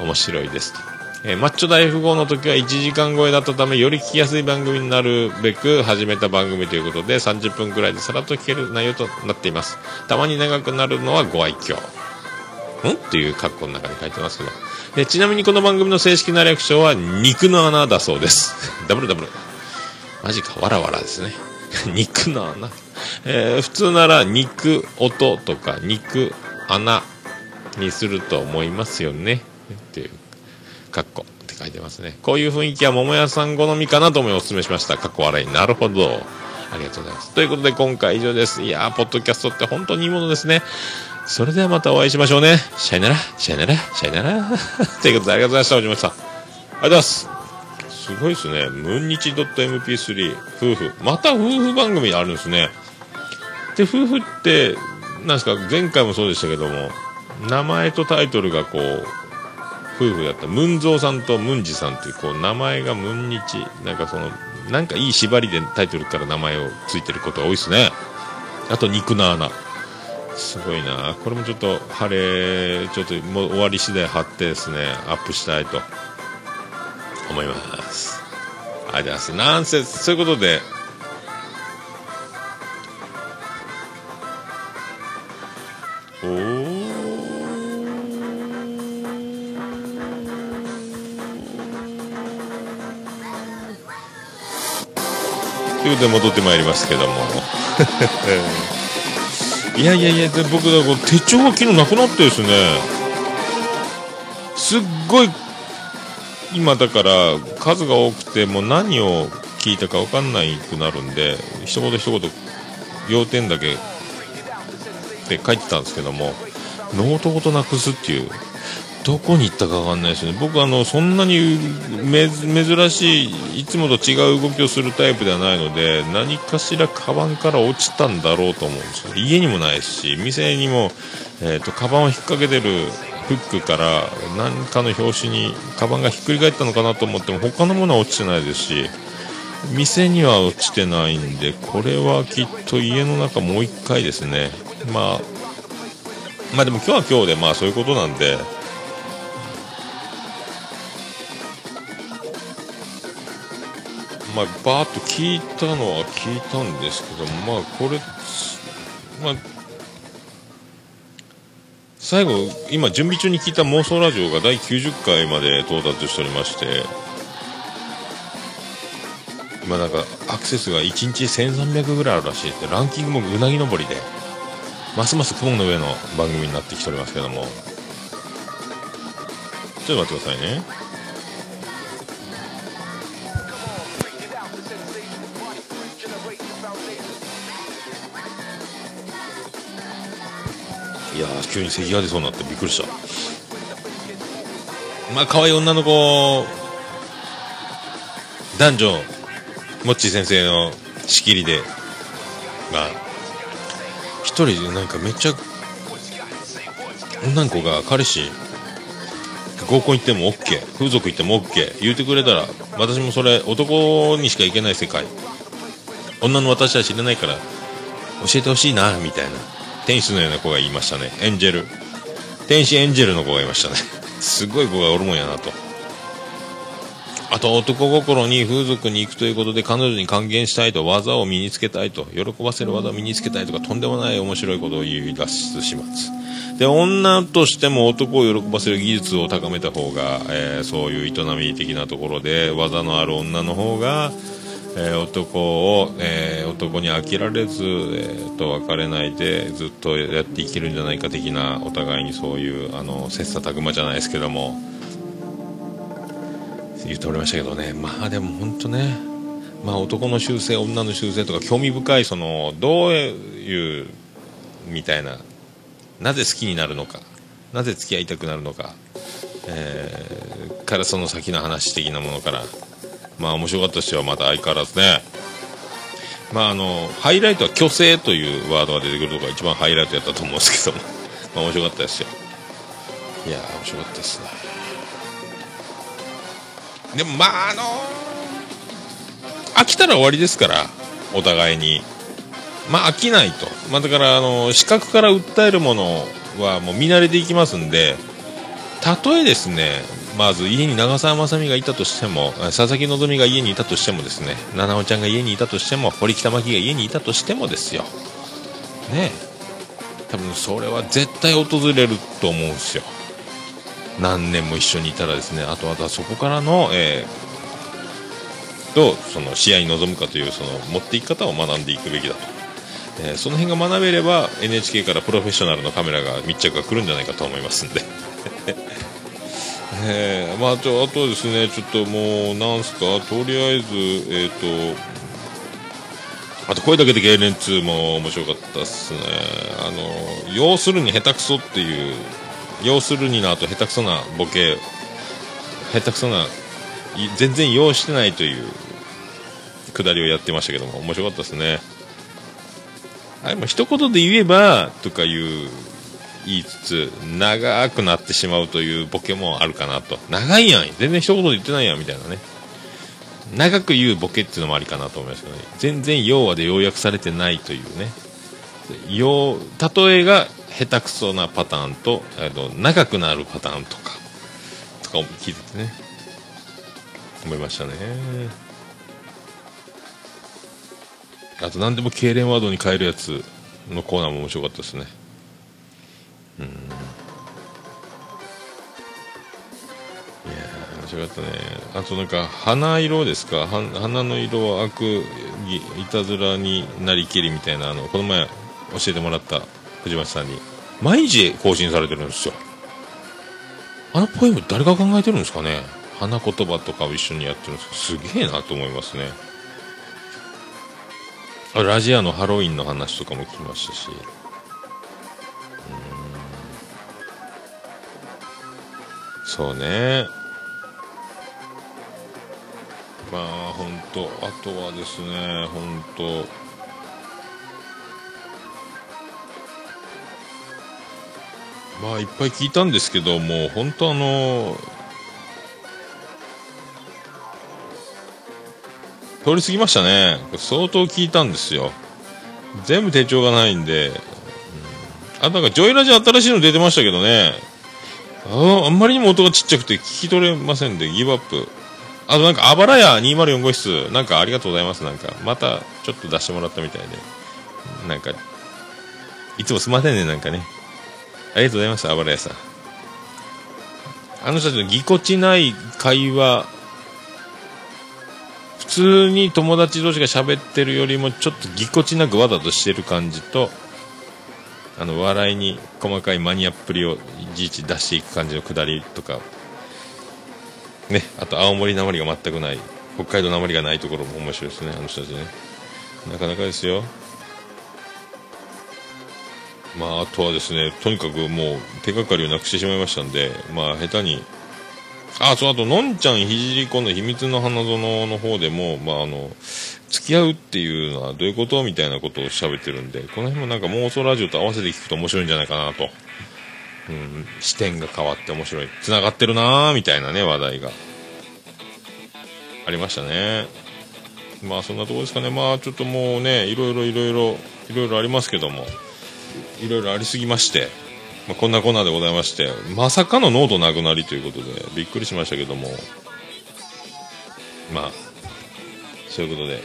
面白いですと、えーマッチョ大富豪の時は1時間超えだったためより聞きやすい番組になるべく始めた番組ということで30分くらいでさらっと聞ける内容となっています。たまに長くなるのはご愛嬌。ん？っていう括弧の中に書いてますけど。でちなみにこの番組の正式な略称は肉の穴だそうです。ダブルダブル。マジかわらわらですね。肉の穴、えー普通なら肉音とか肉穴にすると思いますよね。っていう。カッコって書いてますね。こういう雰囲気は桃屋さん好みかなと思いお勧めしました。カッコ笑い。なるほど。ありがとうございます。ということで今回以上です。いやーポッドキャストって本当にいいものですね。それではまたお会いしましょうね。シャイナラシャイナラシャイナラということでありがとうございました。おじましたありがとうございます。すごいですね。ムンニチ .mp3 夫婦。また夫婦番組あるんですね。で、夫婦って、なんですか、前回もそうでしたけども、名前とタイトルがこう、夫婦だった。ムンゾーさんとムンジさんっていう、こう、名前がムンニチ。なんかその、なんかいい縛りでタイトルから名前をついてることが多いですね。あと、肉の穴。すごいな。これもちょっと、晴れ、ちょっともう終わり次第貼ってですね、アップしたいと思います。ありがとうございます。なんせ、そういうことで、で戻ってまいりますけども。いやいやいや、で僕だこう手帳が昨日なくなってですね、すっごい今だから数が多くてもう何を聞いたか分かんないくなるんで一言一言要点だけって書いてたんですけどもノートごとなくすっていうどこに行ったか分かんないですね。僕あのそんなに珍しいいつもと違う動きをするタイプではないので何かしらカバンから落ちたんだろうと思うんですよ。家にもないし店にも、えー、とカバンを引っ掛けてるフックから何かの拍子にカバンがひっくり返ったのかなと思っても他のものは落ちてないですし店には落ちてないんでこれはきっと家の中もう一回ですね。まあまあでも今日は今日でまあそういうことなんでまあバーッと聞いたのは聞いたんですけどまあこれまあ最後今準備中に聞いた妄想ラジオが第90回まで到達しておりまして今なんかアクセスが1日1300ぐらいあるらしいってランキングもうなぎ登りでますます雲の上の番組になってきておりますけども。ちょっと待ってくださいね。いや急に咳が出そうになってびっくりした。まあ可愛い女の子男女もっちー先生の仕切りでまあ一人でなんかめっちゃ女の子が彼氏合コン行っても OK 風俗行っても OK 言うてくれたら私もそれ男にしか行けない世界。女の私は知らないから教えてほしいなみたいな。天使のような子が言いましたね。エンジェル。天使エンジェルの子がいましたね。すごい子がおるもんやなと。あと男心に風俗に行くということで彼女に還元したいと技を身につけたいと喜ばせる技を身につけたいとかとんでもない面白いことを言い出す始末で女としても男を喜ばせる技術を高めた方が、えーそういう営み的なところで技のある女の方が、えー男を、えー男に飽きられず、えーと別れないでずっとやっていけるんじゃないか的なお互いにそういうあの切磋琢磨じゃないですけども。言っておりましたけどね。まあでも本当ね。まあ男の習性女の習性とか興味深いそのどういうみたいな。なぜ好きになるのか。なぜ付き合いたくなるのか、えーからその先の話的なものから。まあ面白かったですよまた相変わらずね。まああのハイライトは虚勢というワードが出てくるところが一番ハイライトやったと思うんですけども。まあ面白かったですよ。いやー面白かったですねでもまああの飽きたら終わりですからお互いに。まあ飽きないと、まあ、だからあの視覚から訴えるものはもう見慣れていきますんでたとえですねまず家に長澤まさみがいたとしても佐々木希が家にいたとしてもですね七尾ちゃんが家にいたとしても堀北真希が家にいたとしてもですよ。ね多分それは絶対訪れると思うんですよ。何年も一緒にいたらですね。あとはそこからの、えーどうその試合に臨むかというその持っていき方を学んでいくべきだと、えーその辺が学べれば NHK からプロフェッショナルのカメラが密着が来るんじゃないかと思いますんで。えーまあ、あとあとはですねちょっともうなんすか？とりあえずえっ、とあと声だけで痙攣2も面白かったっすね。あの要するに下手くそっていう要するにの後下手くそなボケ下手くそな全然要してないというくだりをやってましたけども面白かったですね。あれも一言で言えばとかいう言いつつ長くなってしまうというボケもあるかなと。長いやん。全然一言で言ってないやんみたいなね。長く言うボケっていうのもありかなと思いますけどね。全然要はで要約されてないというね。要例えが下手くそなパターンとあの長くなるパターンとかとかを聞いててね。思いましたね。あと何でも痙攣ワードに変えるやつのコーナーも面白かったですね。うん。いやー面白かったね。あとなんか花色ですか？花の色は悪いいたずらになりきりみたいなあのこの前教えてもらった藤町さんに。毎日更新されてるんですよ。あのポエム誰が考えてるんですかね？花言葉とかを一緒にやってるんですすげえなと思いますね。あラジアのハロウィンの話とかも聞きましたし。そうね。まあ本当あとはですね本当まあいっぱい聞いたんですけどもう本当あの通り過ぎましたね。相当聞いたんですよ。全部手帳がないんで、うん。あとなんかジョイラジ新しいの出てましたけどね。ああんまりにも音がちっちゃくて聞き取れませんでギブアップあとなんかあばらや204号室なんかありがとうございますなんか。またちょっと出してもらったみたいで。なんかいつもすいませんねなんかね。ありがとうございますあばらやさん。あの人たちのぎこちない会話。普通に友達同士が喋ってるよりもちょっとぎこちなくわざとしてる感じとあの笑いに細かいマニアっぷりをいちいち出していく感じのくだりとか。ねあと青森なまりが全くない。北海道なまりがないところも面白いですねあの人たちね。なかなかですよ。まあ、あとはですね、とにかくもう手がかりをなくしてしまいましたんで、まあ、下手に、あ、そう、あと、のんちゃんひじりこの秘密の花園の方でも、まあ、あの、付き合うっていうのはどういうことみたいなことを喋ってるんで、この辺もなんか妄想ラジオと合わせて聞くと面白いんじゃないかなと。うん、視点が変わって面白い。繋がってるなーみたいなね、話題が。ありましたね。まあそんなとこですかね。まあちょっともうね、いろいろいろいろ、いろいろありますけども、いろいろありすぎまして、まあ、こんなこんなでございまして、まさかの濃度なくなりということで、びっくりしましたけども、まあ、そういうことで、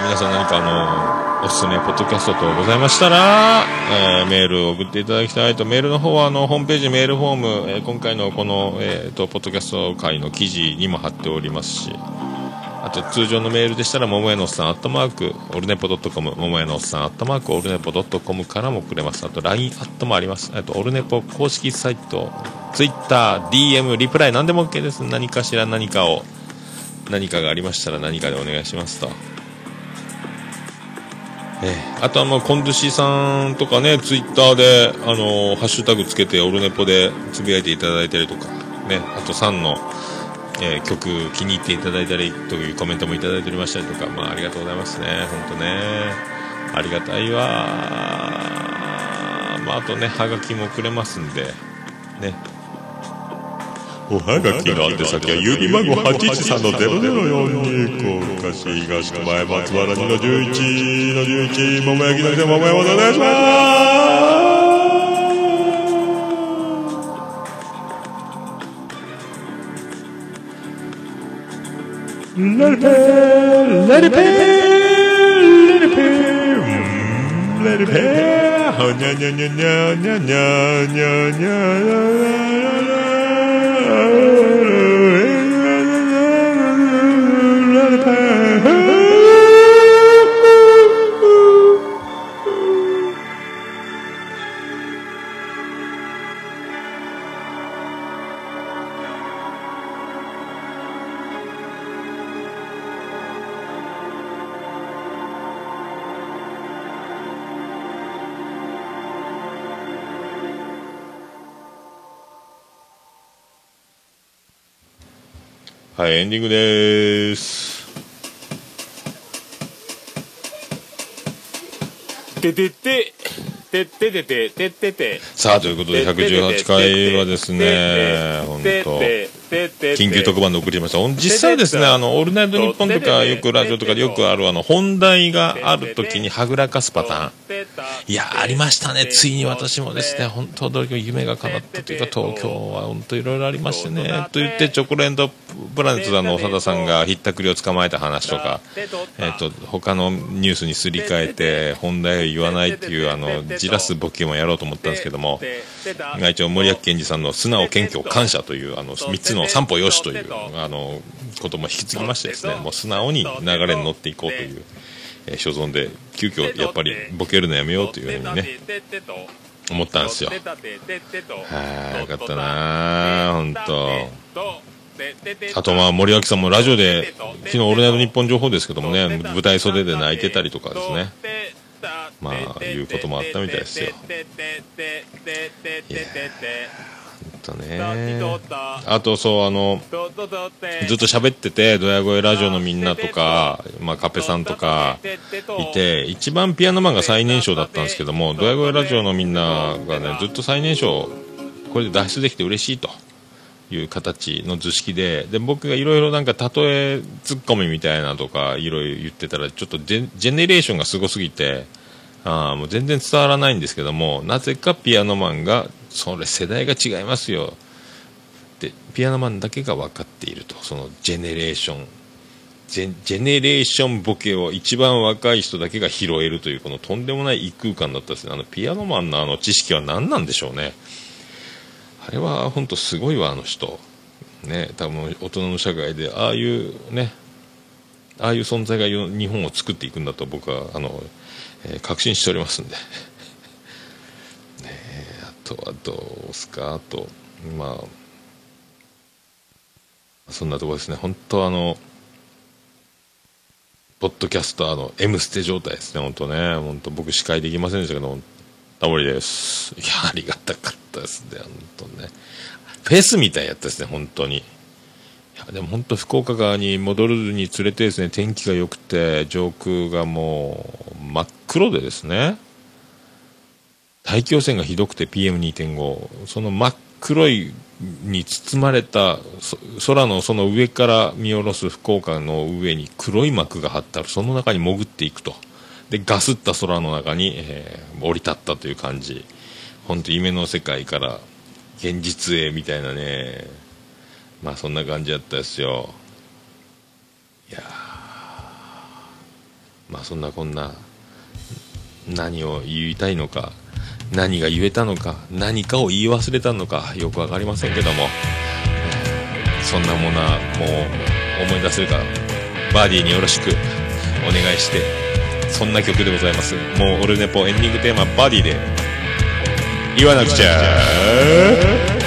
皆さん何かあのおすすめポッドキャスト等ございましたら、えーメールを送っていただきたいとメールの方はあのホームページメールフォーム、えー今回のこの、えー、とポッドキャスト会の記事にも貼っておりますしあと通常のメールでしたら桃屋のおっさんアットマークオルネポドットコム桃屋のおっさんアットマークオルネポドットコムからもくれます。あと LINE アットもあります。あとオルネポ公式サイト TwitterDM リプライ何でも OK です。何かしら何かを何かがありましたら何かでお願いしますと。ええ。あとはもうコンドゥシさんとかねツイッターで、あのーハッシュタグつけてオルネポでつぶやいていただいたりとかねあとさんの、えー曲気に入っていただいたりというコメントもいただいておりましたりとかまあありがとうございますね本当ね。ありがたいわ。まああとねはがきもくれますんでね。おはがきのっきは郵便番号813-0042福岡市東区前松原2の11の11桃焼きの店桃山でお願いしますレディペーレディペーレディペーレディペーほにゃにゃにゃにゃにゃにゃにゃにゃにゃにゃにゃにゃにゃにゃ Ah. はいエンディングです。ててて、てっててて、てってて。さあということで118回はですね本当緊急特番で送りました。実際ですねあの「オールナイトニッポン」とかよくラジオとかでよくあるあの本題がある時にはぐらかすパターン。いやありましたね。ついに私もですね本当驚きの夢が叶ったというか東京は本当いろいろありましてね。と言ってチョコレートプラネットさんの長田さんがひったくりを捕まえた話とかえっと他のニュースにすり替えて本題を言わないっていうあのじらすボケもやろうと思ったんですけどもが一応森脇健児さんの素直謙虚感謝というあの3つのの三歩よしというあのことも引き継ぎましてですねもう素直に流れに乗っていこうという、えー所存で急遽やっぱりボケるのやめようというふうにね思ったんですよ。はいよかったな本当。あとまあ森脇さんもラジオで昨日「オールナイトニッポン」情報ですけどもね舞台袖で泣いてたりとかですね。まあいうこともあったみたいですよ。ね。あとそうあのずっと喋っててドヤ声ラジオのみんなとか、まあ、カペさんとかいて一番ピアノマンが最年少だったんですけどもドヤ声ラジオのみんながねずっと最年少これで脱出できて嬉しいという形の図式でで僕がいろいろなんか例えツッコミみたいなとかいろいろ言ってたらちょっとジェネレーションがすごすぎてあもう全然伝わらないんですけどもなぜかピアノマンがそれ世代が違いますよ。でピアノマンだけが分かっているとそのジェネレーション。ジェジェネレーションボケを一番若い人だけが拾えるというこのとんでもない異空間だったですね。あのピアノマンのあの知識は何なんでしょうね。あれは本当すごいわあの人。ね多分大人の社会でああいうねああいう存在が日本を作っていくんだと僕はあの、え確信しておりますんで。ねあとはどうすか？あとまあそんなとこですね。本当あのポッドキャスターの M ステ状態ですね。本当ね。本当僕司会できませんでしたけどタモリです。いやありがたかったですね。本当ね。フェスみたいやったですね。本当に。いやでも本当福岡側に戻るにつれてですね天気が良くて上空がもう真っ黒でですね大気汚染がひどくて PM2.5 その真っ黒いに包まれた空のその上から見下ろす福岡の上に黒い幕が張ってあるその中に潜っていくと。でガスった空の中に、えー降り立ったという感じ。本当夢の世界から現実へみたいなね。まあそんな感じだったですよ。いやまあそんなこんな何を言いたいのか何が言えたのか何かを言い忘れたのかよく分かりませんけどもそんなものはもう思い出せるかバーディーによろしくお願いしてそんな曲でございます。もうオルネポエンディングテーマバディで言わなくちゃ。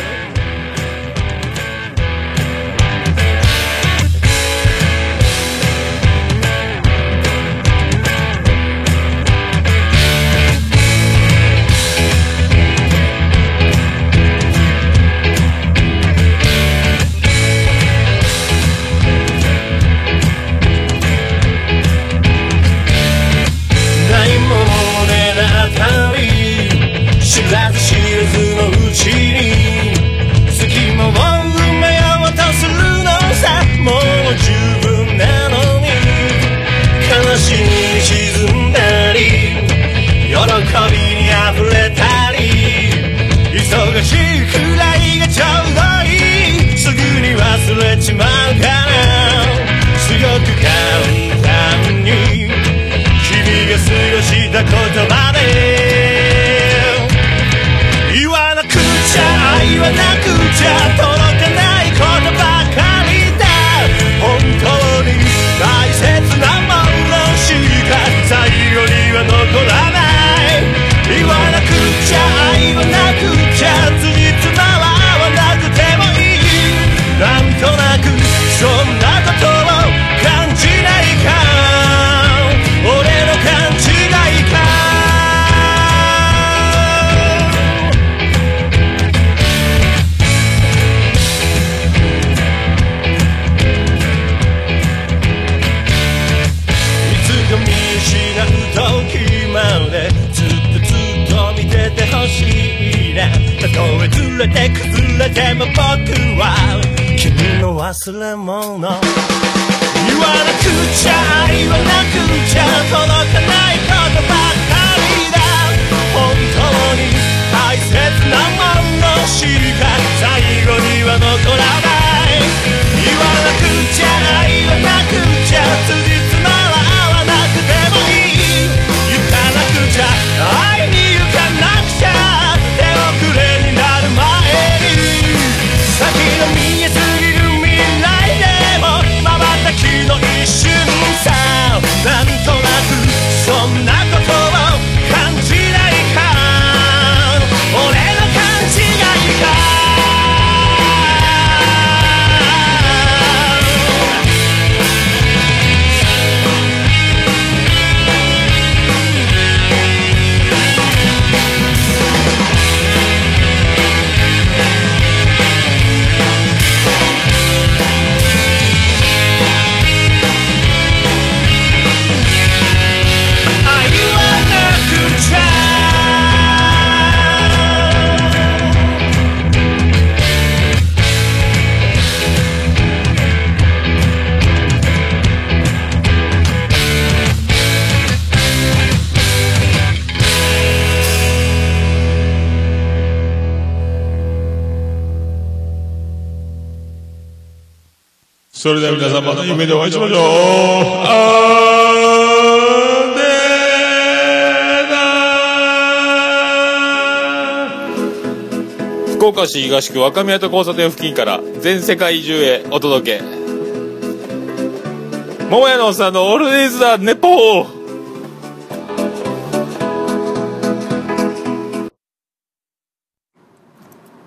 それでは皆さんまた夢でお会いしましょう。あ福岡市東区若宮と交差点付近から全世界中へお届け。桃屋のおっさんのオールディーズ・ザ・ネポー。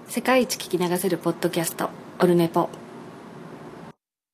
世界一聞き流せるポッドキャストオルネポ